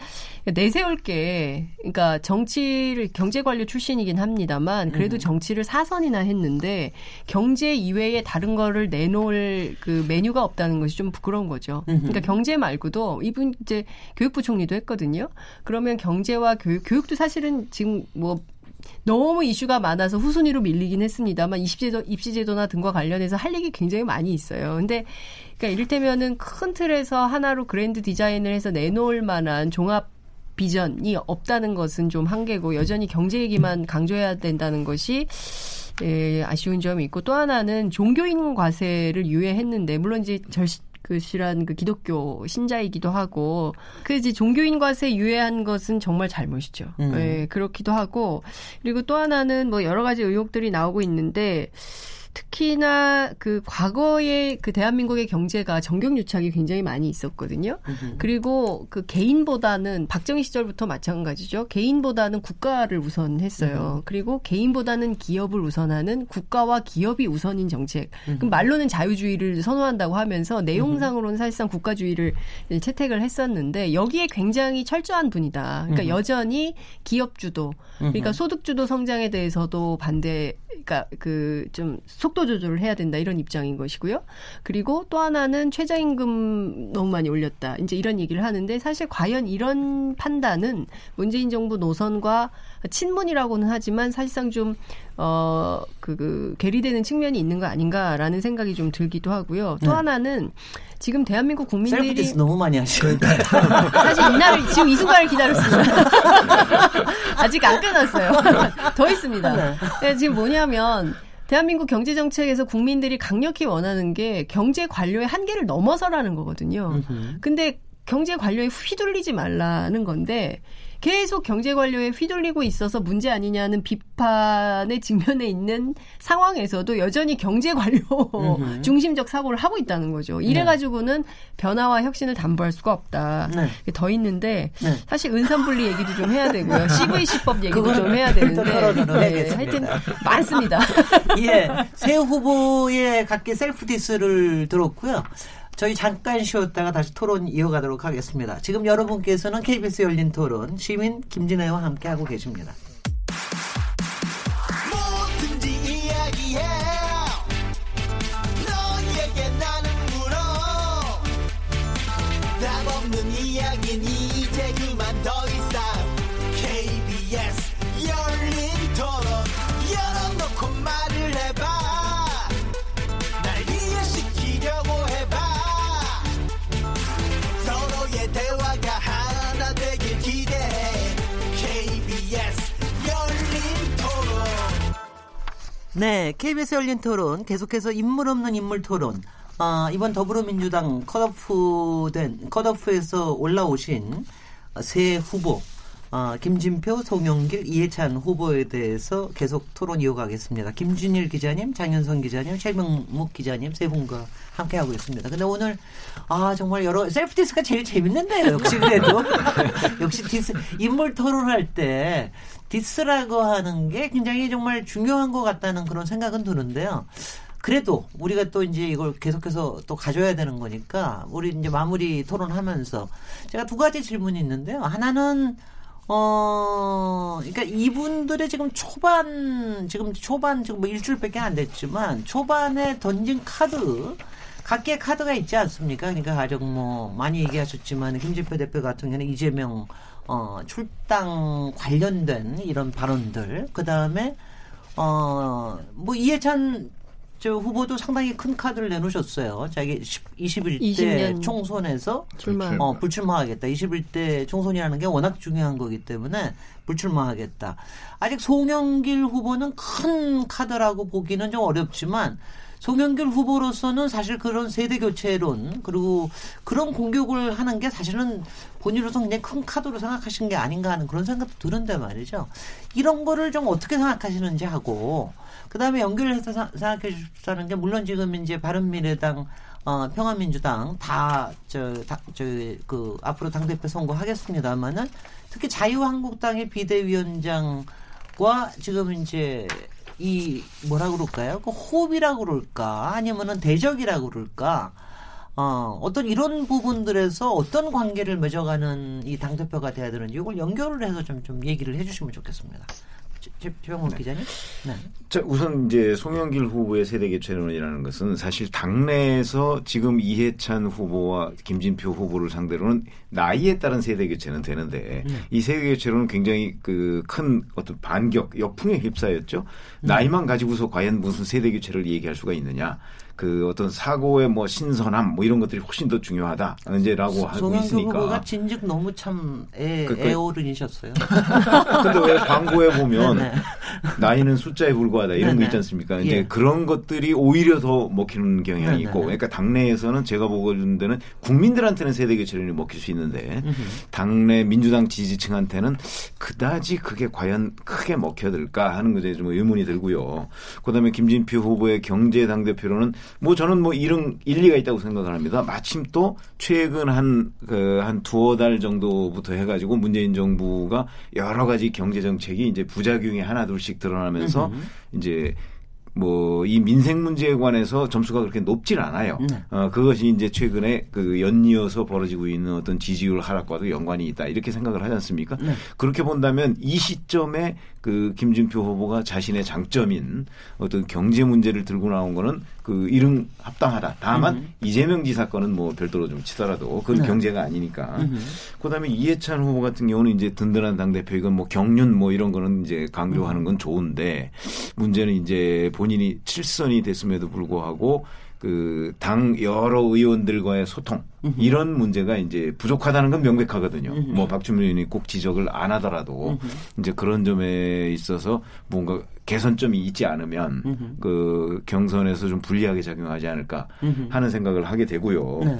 내세울 게 그러니까 정치를 경제 관료 출신이긴 합니다만 그래도 정치를 사선이나 했는데 경제 이외에 다른 거를 내놓을 그 메뉴가 없다는 것이 좀 부끄러운 거죠. 그러니까 경제 말고도 이분 이제 교육부 총리도 했거든요. 그러면 경제와 교육 교육도 사실은 지금 뭐 너무 이슈가 많아서 후순위로 밀리긴 했습니다만 입시제도, 입시제도나 등과 관련해서 할 얘기 굉장히 많이 있어요. 근데 그러니까 이를테면은 큰 틀에서 하나로 그랜드 디자인을 해서 내놓을 만한 종합 비전이 없다는 것은 좀 한계고 여전히 경제 얘기만 강조해야 된다는 것이 예, 아쉬운 점이 있고 또 하나는 종교인 과세를 유예했는데 물론 이제 절그 실한 그 기독교 신자이기도 하고 그 이제 종교인 과세 유예한 것은 정말 잘못이죠.
음.
예, 그렇기도 하고 그리고 또 하나는 뭐 여러 가지 의혹들이 나오고 있는데 특히나 그 과거에 그 대한민국의 경제가 정경유착이 굉장히 많이 있었거든요. 그리고 그 개인보다는 박정희 시절부터 마찬가지죠. 개인보다는 국가를 우선했어요. 그리고 개인보다는 기업을 우선하는 국가와 기업이 우선인 정책. 그럼 말로는 자유주의를 선호한다고 하면서 내용상으로는 사실상 국가주의를 채택을 했었는데 여기에 굉장히 철저한 분이다. 그러니까 여전히 기업 주도, 그러니까 소득 주도 성장에 대해서도 반대, 그러니까 그 좀 속도 조절을 해야 된다 이런 입장인 것이고요. 그리고 또 하나는 최저임금 너무 많이 올렸다. 이제 이런 얘기를 하는데 사실 과연 이런 판단은 문재인 정부 노선과 친문이라고는 하지만 사실상 좀 어, 그, 그, 괴리되는 측면이 있는 거 아닌가라는 생각이 좀 들기도 하고요. 또
네.
하나는 지금 대한민국 국민들이
디스 너무 많이 하시고
사실 이날을 지금 이 순간을 기다렸습니다. [laughs] 아직 안 끝났어요. 더 있습니다. 네, 지금 뭐냐면 대한민국 경제 정책에서 국민들이 강력히 원하는 게 경제 관료의 한계를 넘어서라는 거거든요. 근데 경제 관료에 휘둘리지 말라는 건데 계속 경제 관료에 휘둘리고 있어서 문제 아니냐는 비판의 직면에 있는 상황에서도 여전히 경제 관료 [laughs] 중심적 사고를 하고 있다는 거죠. 이래 가지고는 변화와 혁신을 담보할 수가 없다.
네.
더 있는데
네.
사실 은산분리 얘기도 좀 해야 되고요. [laughs] CVC법 얘기도 좀 해야 되는데
하겠습니다.
하여튼 많습니다. [laughs]
예, 세 후보의 각기 셀프 디스를 들었고요. 저희 잠깐 쉬었다가 다시 토론 이어가도록 하겠습니다. 지금 여러분께서는 KBS 열린 토론 시민 김진애와 함께 하고 계십니다.
이야기는 이제 그
네, KBS 열린 토론 계속해서 인물 없는 인물 토론. 아, 이번 더불어민주당 컷오프된 컷오프에서 올라오신 새 후보 어, 김진표, 송영길, 이해찬 후보에 대해서 계속 토론 이어가겠습니다. 김준일 기자님, 장현성 기자님, 최명묵 기자님 세 분과 함께 하고 있습니다. 근데 오늘 아 정말 여러 셀프 디스가 제일 재밌는데요. 역시 그래도 [laughs] 역시 디스 인물 토론할 때 디스라고 하는 게 굉장히 정말 중요한 것 같다는 그런 생각은 드는데요. 그래도 우리가 또 이제 이걸 계속해서 또 가져야 되는 거니까 우리 이제 마무리 토론하면서 제가 두 가지 질문이 있는데요. 하나는 어, 그러니까 이분들의 지금 초반, 지금 초반, 지금 뭐 일주일밖에 안 됐지만, 초반에 던진 카드, 각계 카드가 있지 않습니까? 그러니까 가령 뭐, 많이 얘기하셨지만, 김진표 대표 같은 경우는 이재명, 어, 출당 관련된 이런 발언들, 그 다음에, 어, 뭐, 이해찬 저 후보도 상당히 큰 카드를 내놓으셨어요. 자기 21대
20년
총선에서
출마.
어, 불출마하겠다. 21대 총선이라는 게 워낙 중요한 거기 때문에 불출마하겠다. 아직 송영길 후보는 큰 카드라고 보기는 좀 어렵지만 송영길 후보로서는 사실 그런 세대 교체론 그리고 그런 공격을 하는 게 사실은 본인으로서 굉장히 큰 카드로 생각하신 게 아닌가 하는 그런 생각도 드는데 말이죠. 이런 거를 좀 어떻게 생각하시는지 하고 그 다음에 연결해서 사- 생각해 주시는 게 물론 지금 이제 바른미래당 어, 평화민주당 다, 저, 다, 저, 그, 앞으로 당 대표 선거하겠습니다만은 특히 자유한국당의 비대위원장과 지금 이제 이 뭐라 그럴까요? 그 호흡이라고 그럴까? 아니면은 대적이라고 그럴까? 어, 어떤 이런 부분들에서 어떤 관계를 맺어가는 이 당대표가 돼야 되는지 이걸 연결을 해서 좀, 좀 얘기를 해주시면 좋겠습니다. 최- 최병훈 기자님? 네.
자, 우선 이제 송영길 후보의 세대 교체론이라는 것은 사실 당내에서 지금 이해찬 후보와 김진표 후보를 상대로는 나이에 따른 세대 교체는 되는데 이 세대 교체론은 굉장히 그 큰 어떤 반격, 역풍에 휩싸였죠. 나이만 가지고서 과연 무슨 세대 교체를 얘기할 수가 있느냐. 그 어떤 사고의 뭐 신선함 뭐 이런 것들이 훨씬 더 중요하다. 이제라고 하고 있으니까.
후보가 진즉 너무 참 애,
그- 그-
애어른이셨어요. [laughs]
근데 왜 광고에 보면
네.
나이는 숫자에 불과하다 이런 거
네네.
있지 않습니까?
예.
이제 그런 것들이 오히려 더 먹히는 경향이
네네.
있고, 그러니까 당내에서는 제가 보고는 데는 국민들한테는 세대 교체론이 먹힐 수 있는데 당내 민주당 지지층한테는 그다지 그게 과연 크게 먹혀들까 하는 것에 좀 의문이 들고요. 그다음에 김진표 후보의 경제 당 대표로는 뭐 저는 뭐 이런 일리가 있다고 생각을 합니다. 마침 또 최근 한 그 한 두어 달 정도부터 해가지고 문재인 정부가 여러 가지 경제 정책이 이제 부작용이 하나 둘씩 드러나면서 이제 뭐 이 민생 문제에 관해서 점수가 그렇게 높질 않아요.
네.
어, 그것이 이제 최근에 그 연이어서 벌어지고 있는 어떤 지지율 하락과도 연관이 있다 이렇게 생각을 하지 않습니까?
네.
그렇게 본다면 이 시점에 그 김진표 후보가 자신의 장점인 어떤 경제 문제를 들고 나온 거는 그 이름 합당하다. 다만 이재명 지 사 건은 뭐 별도로 좀 치더라도 그건
네.
경제가 아니니까. 그다음에 이해찬 후보 같은 경우는 이제 든든한 당 대표 이건 뭐 경륜 뭐 이런 거는 이제 강조하는 건 좋은데 문제는 이제 본인이 칠선이 됐음에도 불구하고 그 당 여러 의원들과의 소통 이런 문제가 이제 부족하다는 건 명백하거든요. 뭐 박주민 의원이 꼭 지적을 안 하더라도 이제 그런 점에 있어서 뭔가 개선점이 있지 않으면 그 경선에서 좀 불리하게 작용하지 않을까 하는 생각을 하게 되고요.
네.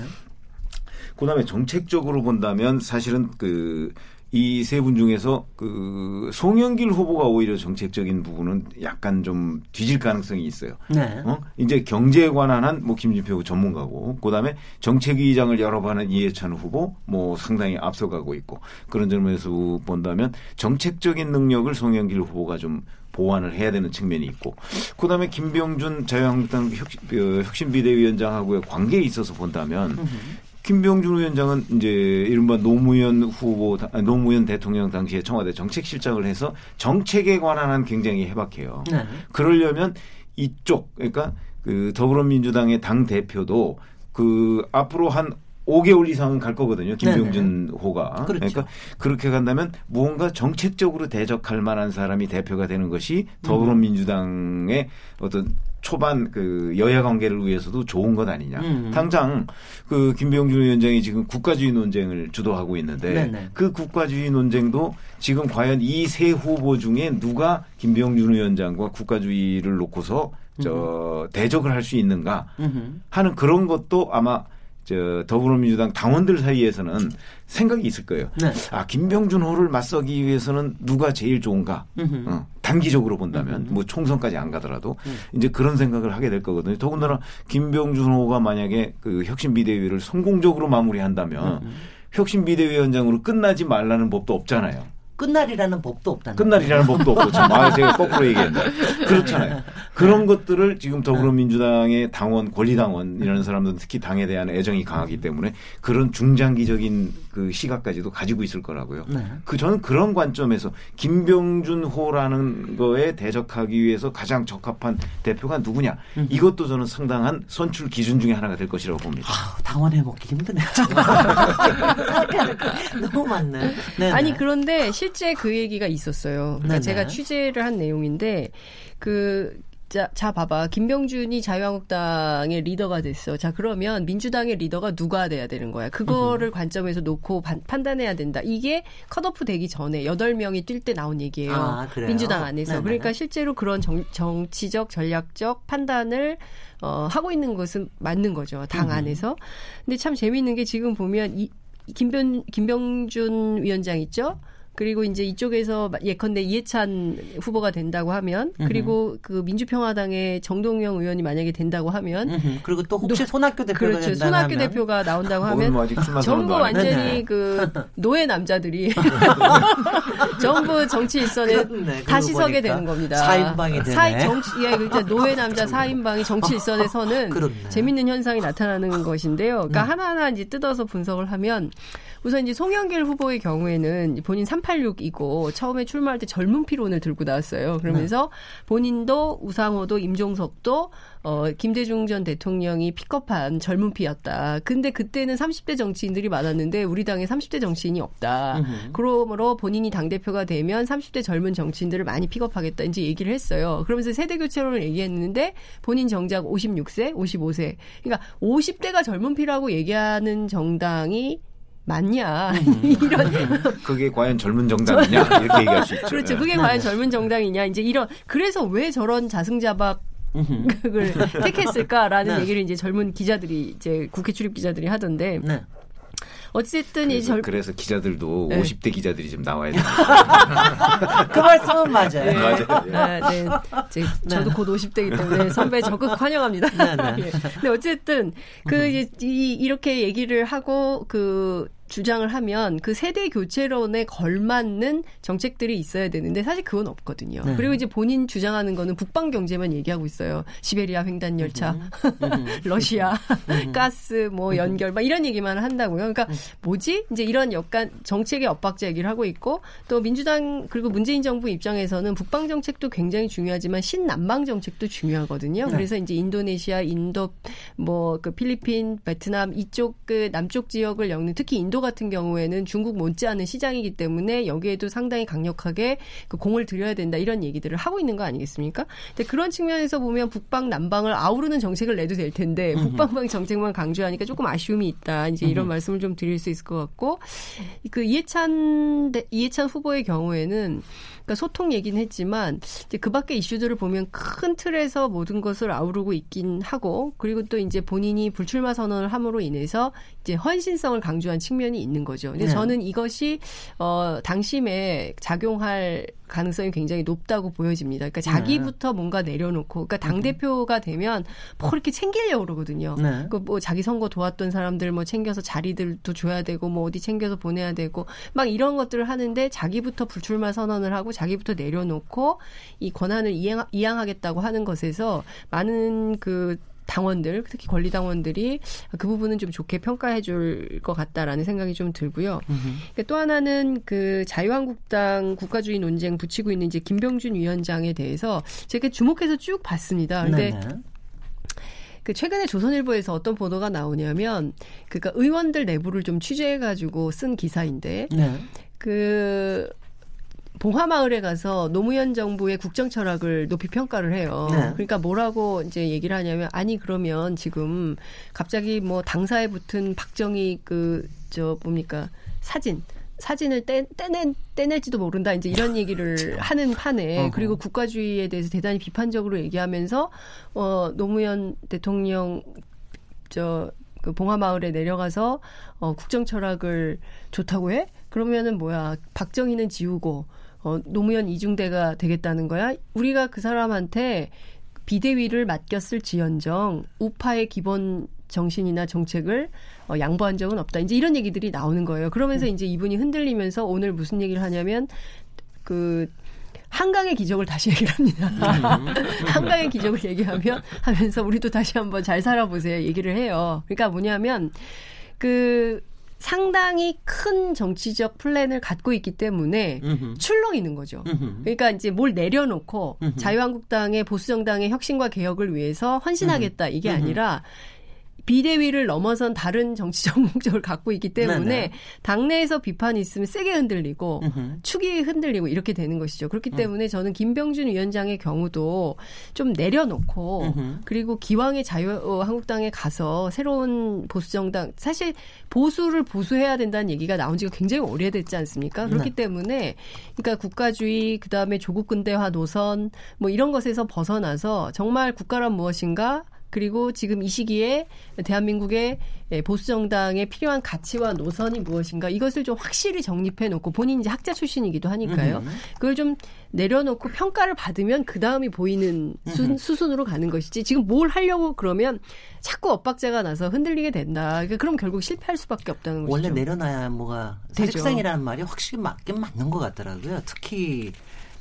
그다음에 정책적으로 본다면 사실은 그 이 세 분 중에서 그 송영길 후보가 오히려 정책적인 부분은 약간 좀 뒤질 가능성이 있어요.
네.
어? 이제 경제에 관한 한 뭐 김진표 전문가고 그다음에 정책위의장을 여러 번 한 이해찬 후보 뭐 상당히 앞서가고 있고 그런 점에서 본다면 정책적인 능력을 송영길 후보가 좀 보완을 해야 되는 측면이 있고 그다음에 김병준 자유한국당 혁신, 어, 혁신비대위원장하고의 관계에 있어서 본다면 김병준 위원장은 이제 이른바 노무현 후보, 아, 노무현 대통령 당시에 청와대 정책실장을 해서 정책에 관한 한 굉장히 해박해요.
네.
그러려면 이쪽 그러니까 그 더불어민주당의 당 대표도 그 앞으로 한 5개월 이상은 갈 거거든요. 김병준 호가.
그렇죠.
러니까 그렇게 간다면 무언가 정책적으로 대적할 만한 사람이 대표가 되는 것이 더불어민주당의 어떤 초반 그 여야 관계를 위해서도 좋은 것 아니냐.
음.
당장 그 김병준 위원장이 지금 국가주의 논쟁을 주도하고 있는데
네네.
그 국가주의 논쟁도 지금 과연 이 세 후보 중에 누가 김병준 위원장과 국가주의를 놓고서 저 대적을 할 수 있는가. 하는 그런 것도 아마 저 더불어민주당 당원들 사이에서는 생각이 있을 거예요.
네.
아 김병준 호를 맞서기 위해서는 누가 제일 좋은가?
음흠.
어, 단기적으로 본다면 뭐 총선까지 안 가더라도 이제 그런 생각을 하게 될 거거든요. 더군다나 김병준 호가 만약에 그 혁신 비대위를 성공적으로 마무리한다면 혁신 비대위원장으로 끝나지 말라는 법도 없잖아요.
끝날이라는 법도 없다는
끝날이라는 법도 없고 참, [laughs] 아, 제가 거꾸로 얘기했네. 그렇잖아요. 그런 것들을 지금 더불어민주당의 당원, 권리당원이라는 사람들은 특히 당에 대한 애정이 강하기 때문에 그런 중장기적인 그 시각까지도 가지고 있을 거라고요.
네.
그 저는 그런 관점에서 김병준호라는 거에 대적하기 위해서 가장 적합한 대표가 누구냐 이것도 저는 상당한 선출 기준 중에 하나가 될 것이라고 봅니다.
아우, 당원해 먹기 힘드네. [laughs] 너무 많네. 네,
아니
네.
그런데 실제 그 얘기가 있었어요. 그러니까
네네.
제가 취재를 한 내용인데 그. 자, 자, 봐봐. 김병준이 자유한국당의 리더가 됐어. 자, 그러면 민주당의 리더가 누가 돼야 되는 거야? 그거를 관점에서 놓고 반- 판단해야 된다. 이게 컷오프 되기 전에 8명이 뛸 때 나온 얘기예요.
아, 그래요?
민주당 안에서.
네네.
그러니까 실제로 그런 정, 정치적, 전략적 판단을 어, 하고 있는 것은 맞는 거죠. 당 안에서. 근데 참 재미있는 게 지금 보면 이, 김병, 김병준 위원장 있죠? 그리고 이제 이쪽에서 예컨대 이해찬 후보가 된다고 하면 그리고 그 민주평화당의 정동영 의원이 만약에 된다고 하면
음흠. 그리고 또 혹시 손학규 대표가
그렇죠.
된다면
손학규 대표가 나온다고
오늘
하면
뭐
전부
했는데.
완전히 그 [laughs] 노예 남자들이 [laughs] 전부 정치 일선에
그렇네.
다시 서게 되는 겁니다.
사인방이 되네.
사인 정치 예, 그러니까 노예 남자 사인방이 정치 일선에 서는 [laughs]
그렇네.
재밌는 현상이 나타나는 것인데요. 그러니까 하나하나 이제 뜯어서 분석을 하면 우선 이제 송영길 후보의 경우에는 본인 386이고 처음에 출마할 때 젊은 피론을 들고 나왔어요. 그러면서 본인도 우상호도 임종석도 어, 김대중 전 대통령이 픽업한 젊은 피였다. 근데 그때는 30대 정치인들이 많았는데 우리 당에 30대 정치인이 없다. 그러므로 본인이 당대표가 되면 30대 젊은 정치인들을 많이 픽업하겠다. 이제 얘기를 했어요. 그러면서 세대 교체론을 얘기했는데 본인 정작 56세, 55세. 그러니까 50대가 젊은 피라고 얘기하는 정당이 맞냐. [laughs] 이런 [laughs]
그게 과연 젊은 정당이냐 이렇게 얘기할 수 있죠.
그렇죠.
예.
그게 과연 젊은 정당이냐. 이제 이런 그래서 왜 저런 자승자박 [laughs] 을 택했을까라는
네.
얘기를 이제 젊은 기자들이 이제 국회 출입 기자들이 하던데
네.
어쨌든 이
그래서,
젊
그래서 기자들도
네.
50대 기자들이 좀 나와야 돼요. [laughs]
그 말씀은 맞아요.
네.
맞아요. 예.
아, 네. 이제 저도 곧 50대이기 때문에 [laughs] 선배 적극 환영합니다.
네, 네. [laughs]
예. 근데 어쨌든 그 이제 이, 이렇게 얘기를 하고 그 주장을 하면 그 세대 교체론에 걸맞는 정책들이 있어야 되는데 사실 그건 없거든요.
네.
그리고 이제 본인 주장하는 거는 북방 경제만 얘기하고 있어요. 시베리아 횡단 열차, [laughs] 러시아 가스 뭐 연결 막 이런 얘기만 한다고요. 그러니까 뭐지? 이제 이런 약간 정책의 엇박자 얘기를 하고 있고 또 민주당 그리고 문재인 정부 입장에서는 북방 정책도 굉장히 중요하지만 신남방 정책도 중요하거든요. 그래서 이제 인도네시아, 인도 뭐 그 필리핀, 베트남 이쪽 그 남쪽 지역을 엮는 특히 인도 같은 경우에는 중국 못지않은 시장이기 때문에 여기에도 상당히 강력하게 그 공을 들여야 된다 이런 얘기들을 하고 있는 거 아니겠습니까? 근데 그런 측면에서 보면 북방 남방을 아우르는 정책을 내도 될 텐데 북방방 정책만 강조하니까 조금 아쉬움이 있다. 이제 이런 말씀을 좀 드릴 수 있을 것 같고 그 이해찬 대- 이해찬 후보의 경우에는 그러니까 소통 얘기는 했지만 이제 그 밖의 이슈들을 보면 큰 틀에서 모든 것을 아우르고 있긴 하고 그리고 또 이제 본인이 불출마 선언을 함으로 인해서 이제 헌신성을 강조한 측면이 있는 거죠. 근데
네.
저는 이것이 어 당심에 작용할 가능성이 굉장히 높다고 보여집니다. 그러니까 자기부터 뭔가 내려놓고 그러니까 당 대표가 되면 뭐 이렇게 챙기려고 그러거든요.
네.
그뭐 자기 선거 도왔던 사람들 뭐 챙겨서 자리들도 줘야 되고 뭐 어디 챙겨서 보내야 되고 막 이런 것들을 하는데 자기부터 불출마 선언을 하고 자기부터 내려놓고 이 권한을 이행, 이양하겠다고 하는 것에서 많은 그 당원들, 특히 권리당원들이 그 부분은 좀 좋게 평가해 줄 것 같다라는 생각이 좀 들고요. 그러니까 또 하나는 그 자유한국당 국가주의 논쟁 붙이고 있는 이제 김병준 위원장에 대해서 제가 주목해서 쭉 봤습니다. 근데
네, 네.
그 최근에 조선일보에서 어떤 보도가 나오냐면 그니까 의원들 내부를 좀 취재해 가지고 쓴 기사인데
네.
그 봉화마을에 가서 노무현 정부의 국정 철학을 높이 평가를 해요.
네.
그러니까 뭐라고 이제 얘기를 하냐면 아니 그러면 지금 갑자기 뭐 당사에 붙은 박정희 그 저 뭡니까 사진 사진을 떼, 떼낸, 떼낼지도 모른다. 이제 이런 얘기를 [laughs] 하는 판에
어허.
그리고 국가주의에 대해서 대단히 비판적으로 얘기하면서 어 노무현 대통령 저그 봉화마을에 내려가서 어 국정 철학을 좋다고 해? 그러면은 뭐야? 박정희는 지우고 어 노무현 이중대가 되겠다는 거야? 우리가 그 사람한테 비대위를 맡겼을 지연정 우파의 기본 정신이나 정책을 어, 양보한 적은 없다. 이제 이런 얘기들이 나오는 거예요. 그러면서 이제 이분이 흔들리면서 오늘 무슨 얘기를 하냐면 그 한강의 기적을 다시 [laughs] 얘기를 합니다. 한강의 기적을 얘기하면 하면서 우리도 다시 한번 잘 살아보세요. 얘기를 해요. 그러니까 뭐냐면 그 상당히 큰 정치적 플랜을 갖고 있기 때문에
음흠.
출렁이는 거죠.
음흠.
그러니까 이제 뭘 내려놓고
음흠.
자유한국당의 보수정당의 혁신과 개혁을 위해서 헌신하겠다 이게. 아니라 비대위를 넘어선 다른 정치적 [laughs] 목적을 갖고 있기 때문에
네네.
당내에서 비판이 있으면 세게 흔들리고
음흠.
축이 흔들리고 이렇게 되는 것이죠.
음.
그렇기 때문에 저는 김병준 위원장의 경우도 좀 내려놓고
음흠.
그리고 기왕에 자유한국당에 가서 새로운 보수정당 사실 보수를 보수해야 된다는 얘기가 나온 지가 굉장히 오래됐지 않습니까? 그렇기
네.
때문에 그러니까 국가주의 그다음에 조국 근대화 노선 뭐 이런 것에서 벗어나서 정말 국가란 무엇인가 그리고 지금 이 시기에 대한민국의 예, 보수 정당에 필요한 가치와 노선이 무엇인가 이것을 좀 확실히 정립해 놓고 본인이 이제 학자 출신이기도 하니까요.
음흠.
그걸 좀 내려놓고 평가를 받으면 그 다음이 보이는 수, 수순으로 가는 것이지 지금 뭘 하려고 그러면 자꾸 엇박자가 나서 흔들리게 된다. 그러니까 그럼 결국 실패할 수밖에 없다는 것이죠.
원래 내려놔야 뭐가
되죠.
사직생이라는 말이 확실히 맞긴 맞는 것 같더라고요. 특히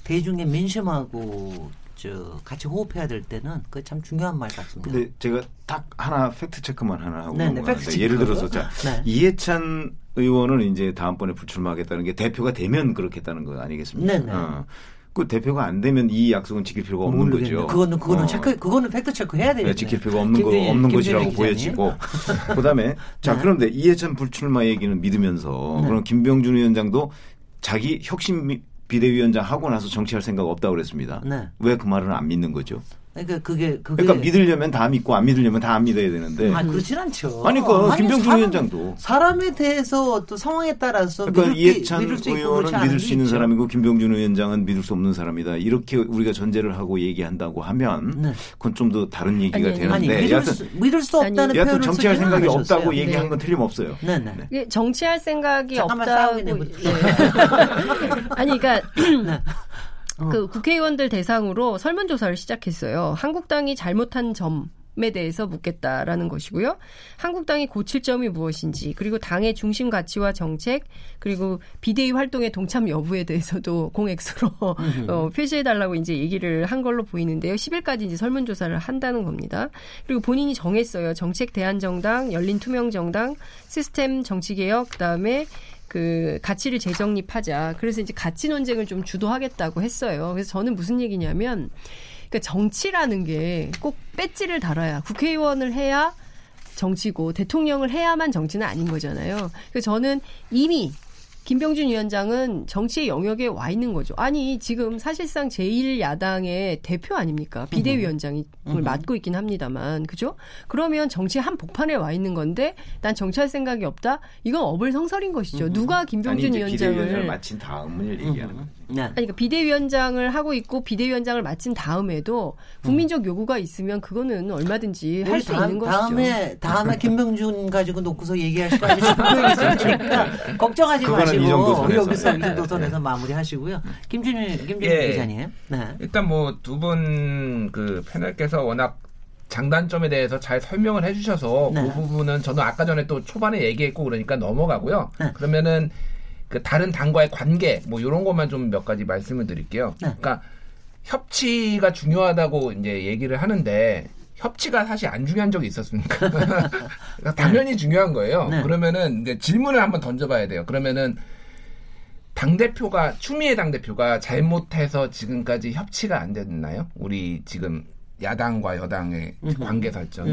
대중의 민심하고 저 같이 호흡해야 될 때는 그 참 중요한 말 같습니다.
근데 제가 딱 하나 팩트 체크만 하나 하고
네네.
예를 들어서 자
네.
이해찬 의원은 이제 다음번에 불출마하겠다는 게 대표가 되면 그렇겠다는 거 아니겠습니까?
네네.
어. 그 대표가 안 되면 이 약속은 지킬 필요가 없는
모르겠네.
거죠.
그거는 그거는
어.
체크 그거는 팩트 체크 해야 되겠네.
네, 지킬 필요가 없는 거
김준일-
없는 것이라고. 보여지고 [laughs] 그다음에 자
네.
그런데 이해찬 불출마 얘기는 믿으면서
네.
그럼 김병준 위원장도 자기 혁신 미- 비대위원장 하고 나서 정치할 생각 없다고 그랬습니다.
네.
왜 그 말은 안 믿는 거죠?
그러니까 그게 그게
그러니까 믿으려면 다 믿고 안 믿으려면 다 안 믿어야 되는데
아 그렇진 않죠.
아니, 그러니까 김병준
사람-
위원장도.
사람에 대해서 또 상황에 따라서
그러니까 이해찬
믿을 수
의원은 믿을 게수 있는
있죠.
사람이고 김병준 위원장은 믿을 수 없는 사람이다. 이렇게 우리가 전제를 하고 얘기한다고 하면
네.
그건 좀 더 다른 얘기가
아니,
되는데
아니 믿을
여하튼
수, 믿을 수 없다는
아니,
여하튼 정치할 생각이
않으셨어요.
없다고
네.
얘기하는 건 틀림없어요.
네네.
이게 정치할 생각이 없다고. 네. [laughs] 아니, 그러니까
어.
그 국회의원들 대상으로 설문조사를 시작했어요. 한국당이 잘못한 점. 에 대해서 묻겠다라는 것이고요. 한국당이 고칠 점이 무엇인지, 그리고 당의 중심 가치와 정책, 그리고 비대위 활동의 동참 여부에 대해서도 [laughs] 공엑스로 어, 표시해달라고 이제 얘기를 한 걸로 보이는데요. 10일까지 이제 설문조사를 한다는 겁니다. 그리고 본인이 정했어요. 정책 대한정당, 열린투명정당, 시스템 정치개혁, 그 다음에 그 가치를 재정립하자. 그래서 이제 가치 논쟁을 좀 주도하겠다고 했어요. 그래서 저는 무슨 얘기냐면, 그러니까 정치라는 게 꼭 배지를 달아야 국회의원을 해야 정치고 대통령을 해야만 정치는 아닌 거잖아요. 그래서 저는 이미 김병준 위원장은 정치의 영역에 와 있는 거죠. 아니 지금 사실상 제1야당의 대표 아닙니까? 비대위원장을 맡고 있긴 합니다만 그죠? 그러면 정치 한 복판에 와 있는 건데 난 정치할 생각이 없다. 이건 어불성설인 것이죠. 누가
아니
김병준
비대위원장을
위원장을
마친 다음을 얘기하는 거죠.
네.
아니, 그러니까 비대위원장을 하고 있고 비대위원장을 마친 다음에도 국민적 요구가 있으면 그거는 얼마든지 할
우리
수 있는 것이죠.
다음에 다음에 김병준 가지고 놓고서 얘기할 시간이 충분히 있으니까 걱정하지 마시고
선에서.
여기서 이 정도 선에서 마무리하시고요. 김준일 김준일
예.
기자님. 네.
일단 뭐 두 분 그 패널께서 워낙 장단점에 대해서 잘 설명을 해주셔서
네.
그 부분은 저는 아까 전에 또 초반에 얘기했고 그러니까 넘어가고요.
네.
그러면은 그 다른 당과의 관계 뭐 이런 것만 좀 몇 가지 말씀을 드릴게요.
네.
그러니까 협치가 중요하다고 이제 얘기를 하는데 협치가 사실 안 중요한 적이 있었습니까? [laughs] 그러니까 당연히 중요한 거예요.
네.
그러면은 이제 질문을 한번 던져봐야 돼요. 그러면은 당 대표가 추미애 당 대표가 잘못해서 지금까지 협치가 안 됐나요? 우리 지금 야당과 여당의
음흠.
관계 설정.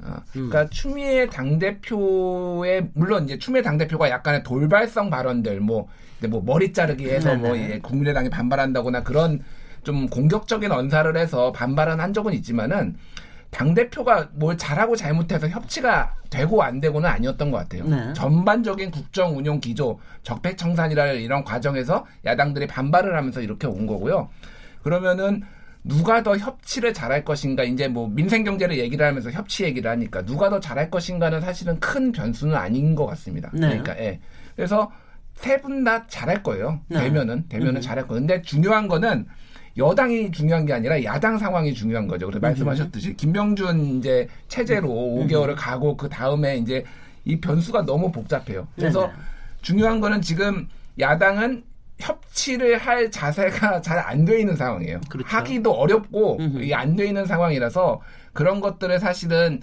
어, 그러니까 추미애 당 대표의 물론 이제 추미애 당 대표가 약간의 돌발성 발언들 뭐, 뭐 머리 자르기 해서 뭐
네네.
예, 국민의당이 반발한다거나 그런 좀 공격적인 언사를 해서 반발은 한 적은 있지만은 당 대표가 뭘 잘하고 잘못해서 협치가 되고 안 되고는 아니었던 것 같아요.
네.
전반적인 국정 운영 기조, 적폐청산이라는 이런 과정에서 야당들이 반발을 하면서 이렇게 온 거고요. 그러면은 누가 더 협치를 잘할 것인가 이제 뭐 민생 경제를 얘기를 하면서 협치 얘기를 하니까 누가 더 잘할 것인가는 사실은 큰 변수는 아닌 것 같습니다.
네.
그러니까 예. 그래서 세 분 다 잘할 거예요.
네.
되면은 되면은
음.
잘할 거예요. 근데 중요한 거는 여당이 중요한 게 아니라 야당 상황이 중요한 거죠. 그래서 말씀하셨듯이 김명준 이제 체제로 5개월을 가고 그 다음에 이제 이 변수가 너무 복잡해요. 그래서
네네.
중요한 거는 지금 야당은 협치를 할 자세가 [laughs] 잘 안 돼 있는 상황이에요.
그렇죠.
하기도 어렵고. 이게 안 돼 있는 상황이라서 그런 것들을 사실은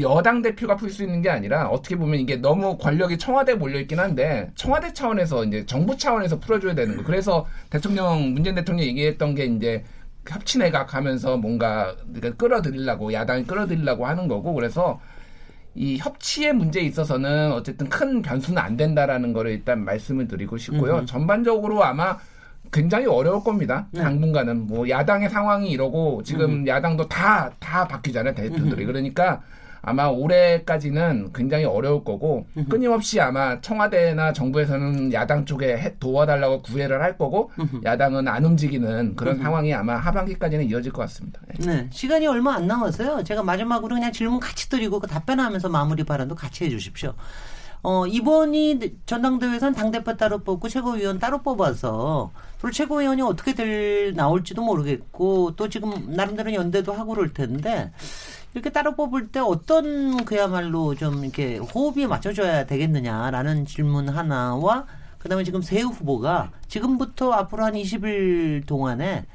여당 대표가 풀 수 있는 게 아니라 어떻게 보면 이게 너무 권력이 청와대에 몰려 있긴 한데 청와대 차원에서 이제 정부 차원에서 풀어줘야 되는 거. 그래서 대통령 문재인 대통령이 얘기했던 게 이제 협치 내각 하면서 뭔가 그러니까 끌어들이려고 야당이 끌어들이려고 하는 거고 그래서 이 협치의 문제에 있어서는 어쨌든 큰 변수는 안 된다라는 거를 일단 말씀을 드리고 싶고요.
음흠.
전반적으로 아마 굉장히 어려울 겁니다.
네.
당분간은 뭐 야당의 상황이 이러고 지금 야당도 다다 바뀌잖아요 대표들이 그러니까 아마 올해까지는 굉장히 어려울 거고 끊임없이 아마 청와대나 정부에서는 야당 쪽에 해- 도와달라고 구애를 할 거고 야당은 안 움직이는 그런 상황이 아마 하반기까지는 이어질 것 같습니다. 네.
네, 시간이 얼마 안 남았어요. 제가 마지막으로 그냥 질문 같이 드리고 그 답변하면서 마무리 발언도 같이 해주십시오. 어, 이번이 전당대회에서는 당대표 따로 뽑고 최고위원 따로 뽑아서 또 최고위원이 어떻게 될, 나올지도 모르겠고 또 지금 나름대로 연대도 하고 그럴 텐데 이렇게 따로 뽑을 때 어떤 그야말로 좀 이렇게 호흡이 맞춰져야 되겠느냐라는 질문 하나와 그다음에 지금 새 후보가 지금부터 앞으로 한 20일 동안에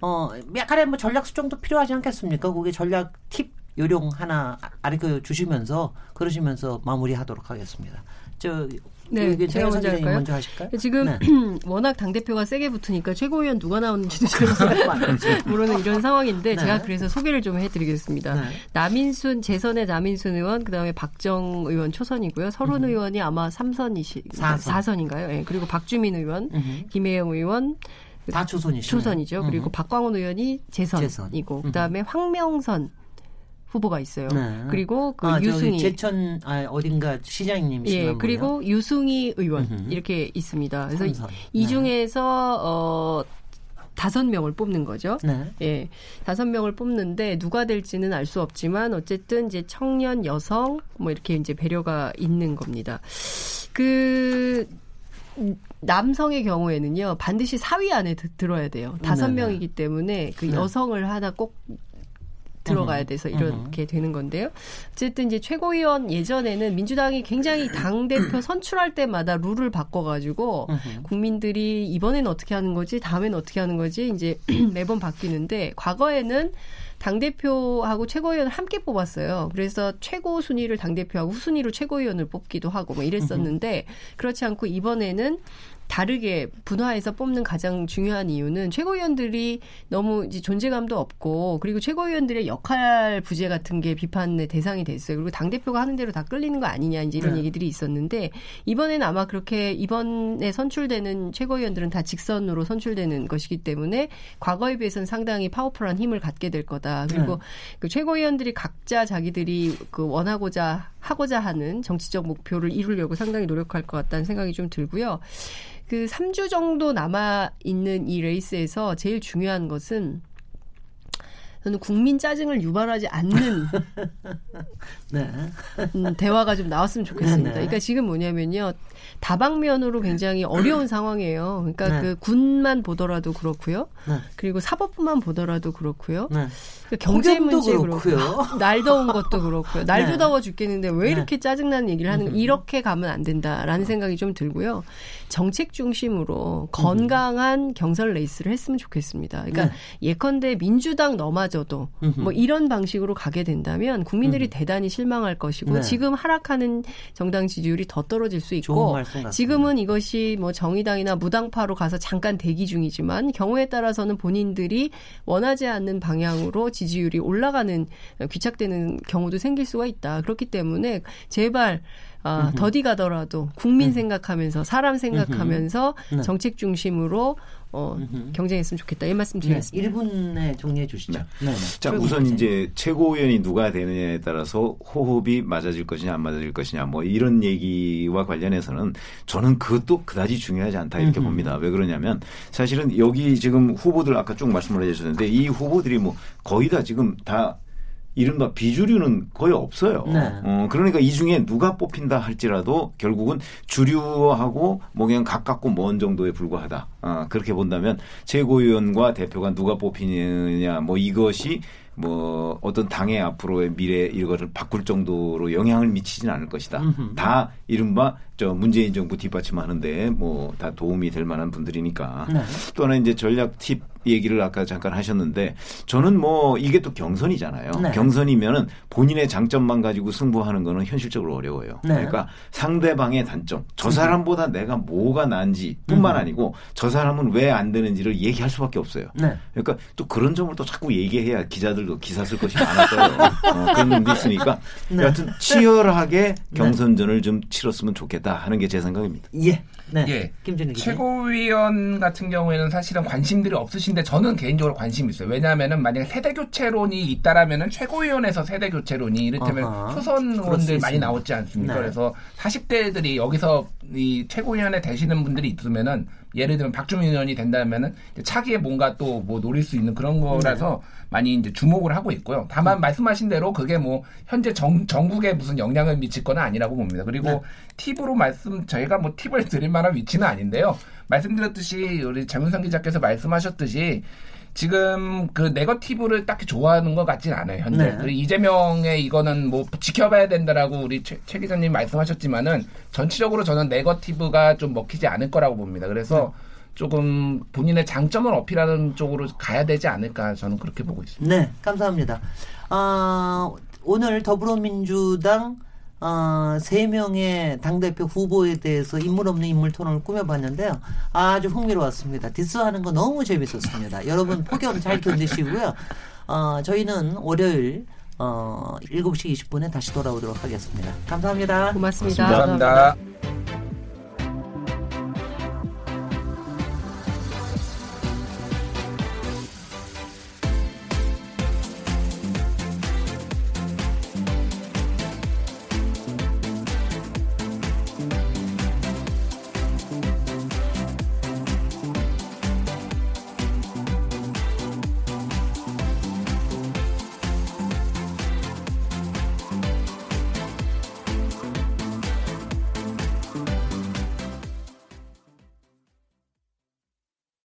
어 약간의 뭐 전략 수정도 필요하지 않겠습니까? 그게 전략 팁 요령 하나 아르켜 주시면서 그러시면서 마무리하도록 하겠습니다. 저
네, 제가 먼저 할까요?
먼저 하실까요?
지금
네. [clears throat]
워낙 당 대표가 세게 붙으니까 최고위원 누가 나오는지도 잘 [laughs] 모르는 이런 상황인데
네.
제가 그래서 소개를 좀 해드리겠습니다.
네.
남인순 재선의 남인순 의원 그다음에 박정 의원 초선이고요. 서른 의원이 아마 삼선이시
사선.
사선인가요? 예. 그리고 박주민 의원,
음흠.
김혜영 의원
다 초선이시죠.
초선이죠. 그리고 박광훈 의원이 재선이고
재선.
그다음에 황명선 후보가 있어요.
네.
그리고 그
아,
유승희
제천 아, 어딘가 시장님이시면
예, 그리고 유승희 의원
음흠.
이렇게 있습니다. 그래서
삼선.
이
네.
중에서 어 다섯 명을 뽑는 거죠.
네.
예, 다섯 명을 뽑는데 누가 될지는 알 수 없지만 어쨌든 이제 청년, 여성 뭐 이렇게 이제 배려가 있는 겁니다. 그 남성의 경우에는요 반드시 사위 안에 드- 들어야 돼요. 다섯
네네.
명이기 때문에 그
네.
여성을 하나 꼭 들어가야 돼서 이렇게 되는 건데요. 어쨌든 이제 최고위원 예전에는 민주당이 굉장히 당 대표 [clears throat] 선출할 때마다 룰을 바꿔가지고. 국민들이 이번엔 어떻게 하는 거지, 다음엔 어떻게 하는 거지 이제 [clears throat] 매번 바뀌는데 과거에는 당 대표하고 최고위원을 함께 뽑았어요. 그래서 최고 순위를 당 대표하고 후순위로 최고위원을 뽑기도 하고 뭐 이랬었는데 그렇지 않고 이번에는 다르게 분화해서 뽑는 가장 중요한 이유는 최고위원들이 너무 이제 존재감도 없고 그리고 최고위원들의 역할 부재 같은 게 비판의 대상이 됐어요. 그리고 당 대표가 하는 대로 다 끌리는 거 아니냐 이제 이런
네.
얘기들이 있었는데 이번에는 아마 그렇게 이번에 선출되는 최고위원들은 다 직선으로 선출되는 것이기 때문에 과거에 비해서는 상당히 파워풀한 힘을 갖게 될 거다. 그리고 그 최고위원들이 각자 자기들이 그 원하고자 하고자 하는 정치적 목표를 이루려고 상당히 노력할 것 같다는 생각이 좀 들고요. 그 3주 정도 남아 있는 이 레이스에서 제일 중요한 것은 저는 국민 짜증을 유발하지 않는 [laughs]
네.
음, 대화가 좀 나왔으면 좋겠습니다.
네네.
그러니까 지금 뭐냐면요. 다방면으로 굉장히 어려운 상황이에요. 그러니까
네.
그 군만 보더라도 그렇고요.
네.
그리고 사법부만 보더라도 그렇고요.
네.
그 경제
폭염도
문제
그렇고요.
그렇고요. [laughs] 날 더운 것도 그렇고요. 날도
네.
더워 죽겠는데 왜
네.
이렇게 짜증나는 얘기를 하는
음.
이렇게 가면 안 된다라는 생각이 좀 들고요. 정책 중심으로 건강한 경선 레이스를 했으면 좋겠습니다. 그러니까
네.
예컨대 민주당 도와줘도 뭐 이런 방식으로 가게 된다면 국민들이 대단히 실망할 것이고
네.
지금 하락하는 정당 지지율이 더 떨어질 수 있고. 지금은 이것이 뭐 정의당이나 무당파로 가서 잠깐 대기 중이지만 경우에 따라서는 본인들이 원하지 않는 방향으로 지지율이 올라가는 귀착되는 경우도 생길 수가 있다. 그렇기 때문에 제발 아, 더디 가더라도 국민 생각하면서 사람 생각하면서
네.
정책 중심으로 어, 경쟁했으면 좋겠다. 이 말씀
네,
드리겠습니다.
1분에 정리해 주시죠. 네. 네.
자,
최고
우선. 이제 최고위원이 누가 되느냐에 따라서 호흡이 맞아질 것이냐 안 맞아질 것이냐 뭐 이런 얘기와 관련해서는 저는 그것도 그다지 중요하지 않다 이렇게 봅니다. 왜 그러냐면 사실은 여기 지금 후보들 아까 쭉 말씀을 해 주셨는데 이 후보들이 뭐 거의 다 지금 다 이른바 비주류는 거의 없어요.
네.
어, 그러니까 이 중에 누가 뽑힌다 할지라도 결국은 주류하고 뭐 그냥 가깝고 먼 정도에 불과하다. 어, 그렇게 본다면 최고위원과 대표가 누가 뽑히느냐 뭐 이것이 뭐 어떤 당의 앞으로의 미래 이거를 바꿀 정도로 영향을 미치지는 않을 것이다. 다 이른바 저 문재인 정부 뒷받침하는데 뭐 다 도움이 될 만한 분들이니까.
네.
또 하나 이제 전략 팁 얘기를 아까 잠깐 하셨는데 저는 뭐 이게 또 경선이잖아요.
네.
경선이면은 본인의 장점만 가지고 승부하는 거는 현실적으로 어려워요.
네.
그러니까 상대방의 단점, 저 사람보다 내가 뭐가 난지뿐만 아니고 저 사람은 왜 안 되는지를 얘기할 수밖에 없어요.
네.
그러니까 또 그런 점을 또 자꾸 얘기해야 기자들도 기사 쓸 것이 많았어요. 어, 그런 점도 있으니까 [laughs]
네.
여하튼 치열하게 경선전을 좀 치렀으면 좋겠다 하는 게 제 생각입니다.
예. 네.
예.
김준일 기자.
최고위원 같은 경우에는 사실은 관심들이 없으신데 저는 개인적으로 관심이 있어요. 왜냐하면은 만약에 세대 교체론이 있다라면은 최고위원에서 세대 교체론이 이를테면
아하.
초선 의원들 많이. 나오지 않습니까?
네.
그래서 40대들이 여기서 이 최고위원에 되시는 분들이 있으면은 예를 들면 박주민 의원이 된다면은 차기에 뭔가 또 뭐 노릴 수 있는 그런 거라서
네.
많이 이제 주목을 하고 있고요. 다만 말씀하신 대로 그게 뭐 현재 정, 전국에 무슨 영향을 미칠 건 아니라고 봅니다. 그리고
네.
팁으로 말씀 저희가 뭐 팁을 드릴 만한 위치는 아닌데요. 말씀드렸듯이 우리 장윤선 기자께서 말씀하셨듯이 지금 그 네거티브를 딱히 좋아하는 것 같진 않아요 현재.
네.
이재명의 이거는 뭐 지켜봐야 된다라고 우리 최, 최 기자님 말씀하셨지만은 전체적으로 저는 네거티브가 좀 먹히지 않을 거라고 봅니다. 그래서 조금 본인의 장점을 어필하는 쪽으로 가야 되지 않을까 저는 그렇게 보고 있습니다.
네, 감사합니다. 아, 오늘 더불어민주당 어, 세 명의 당대표 후보에 대해서 인물 없는 인물 토론을 꾸며봤는데요. 아주 흥미로웠습니다. 디스하는 거 너무 재밌었습니다. 여러분 폭염 잘 견디시고요. 어, 저희는 월요일 어, 7시 20분에 다시 돌아오도록 하겠습니다. 감사합니다.
고맙습니다.
고맙습니다.
감사합니다.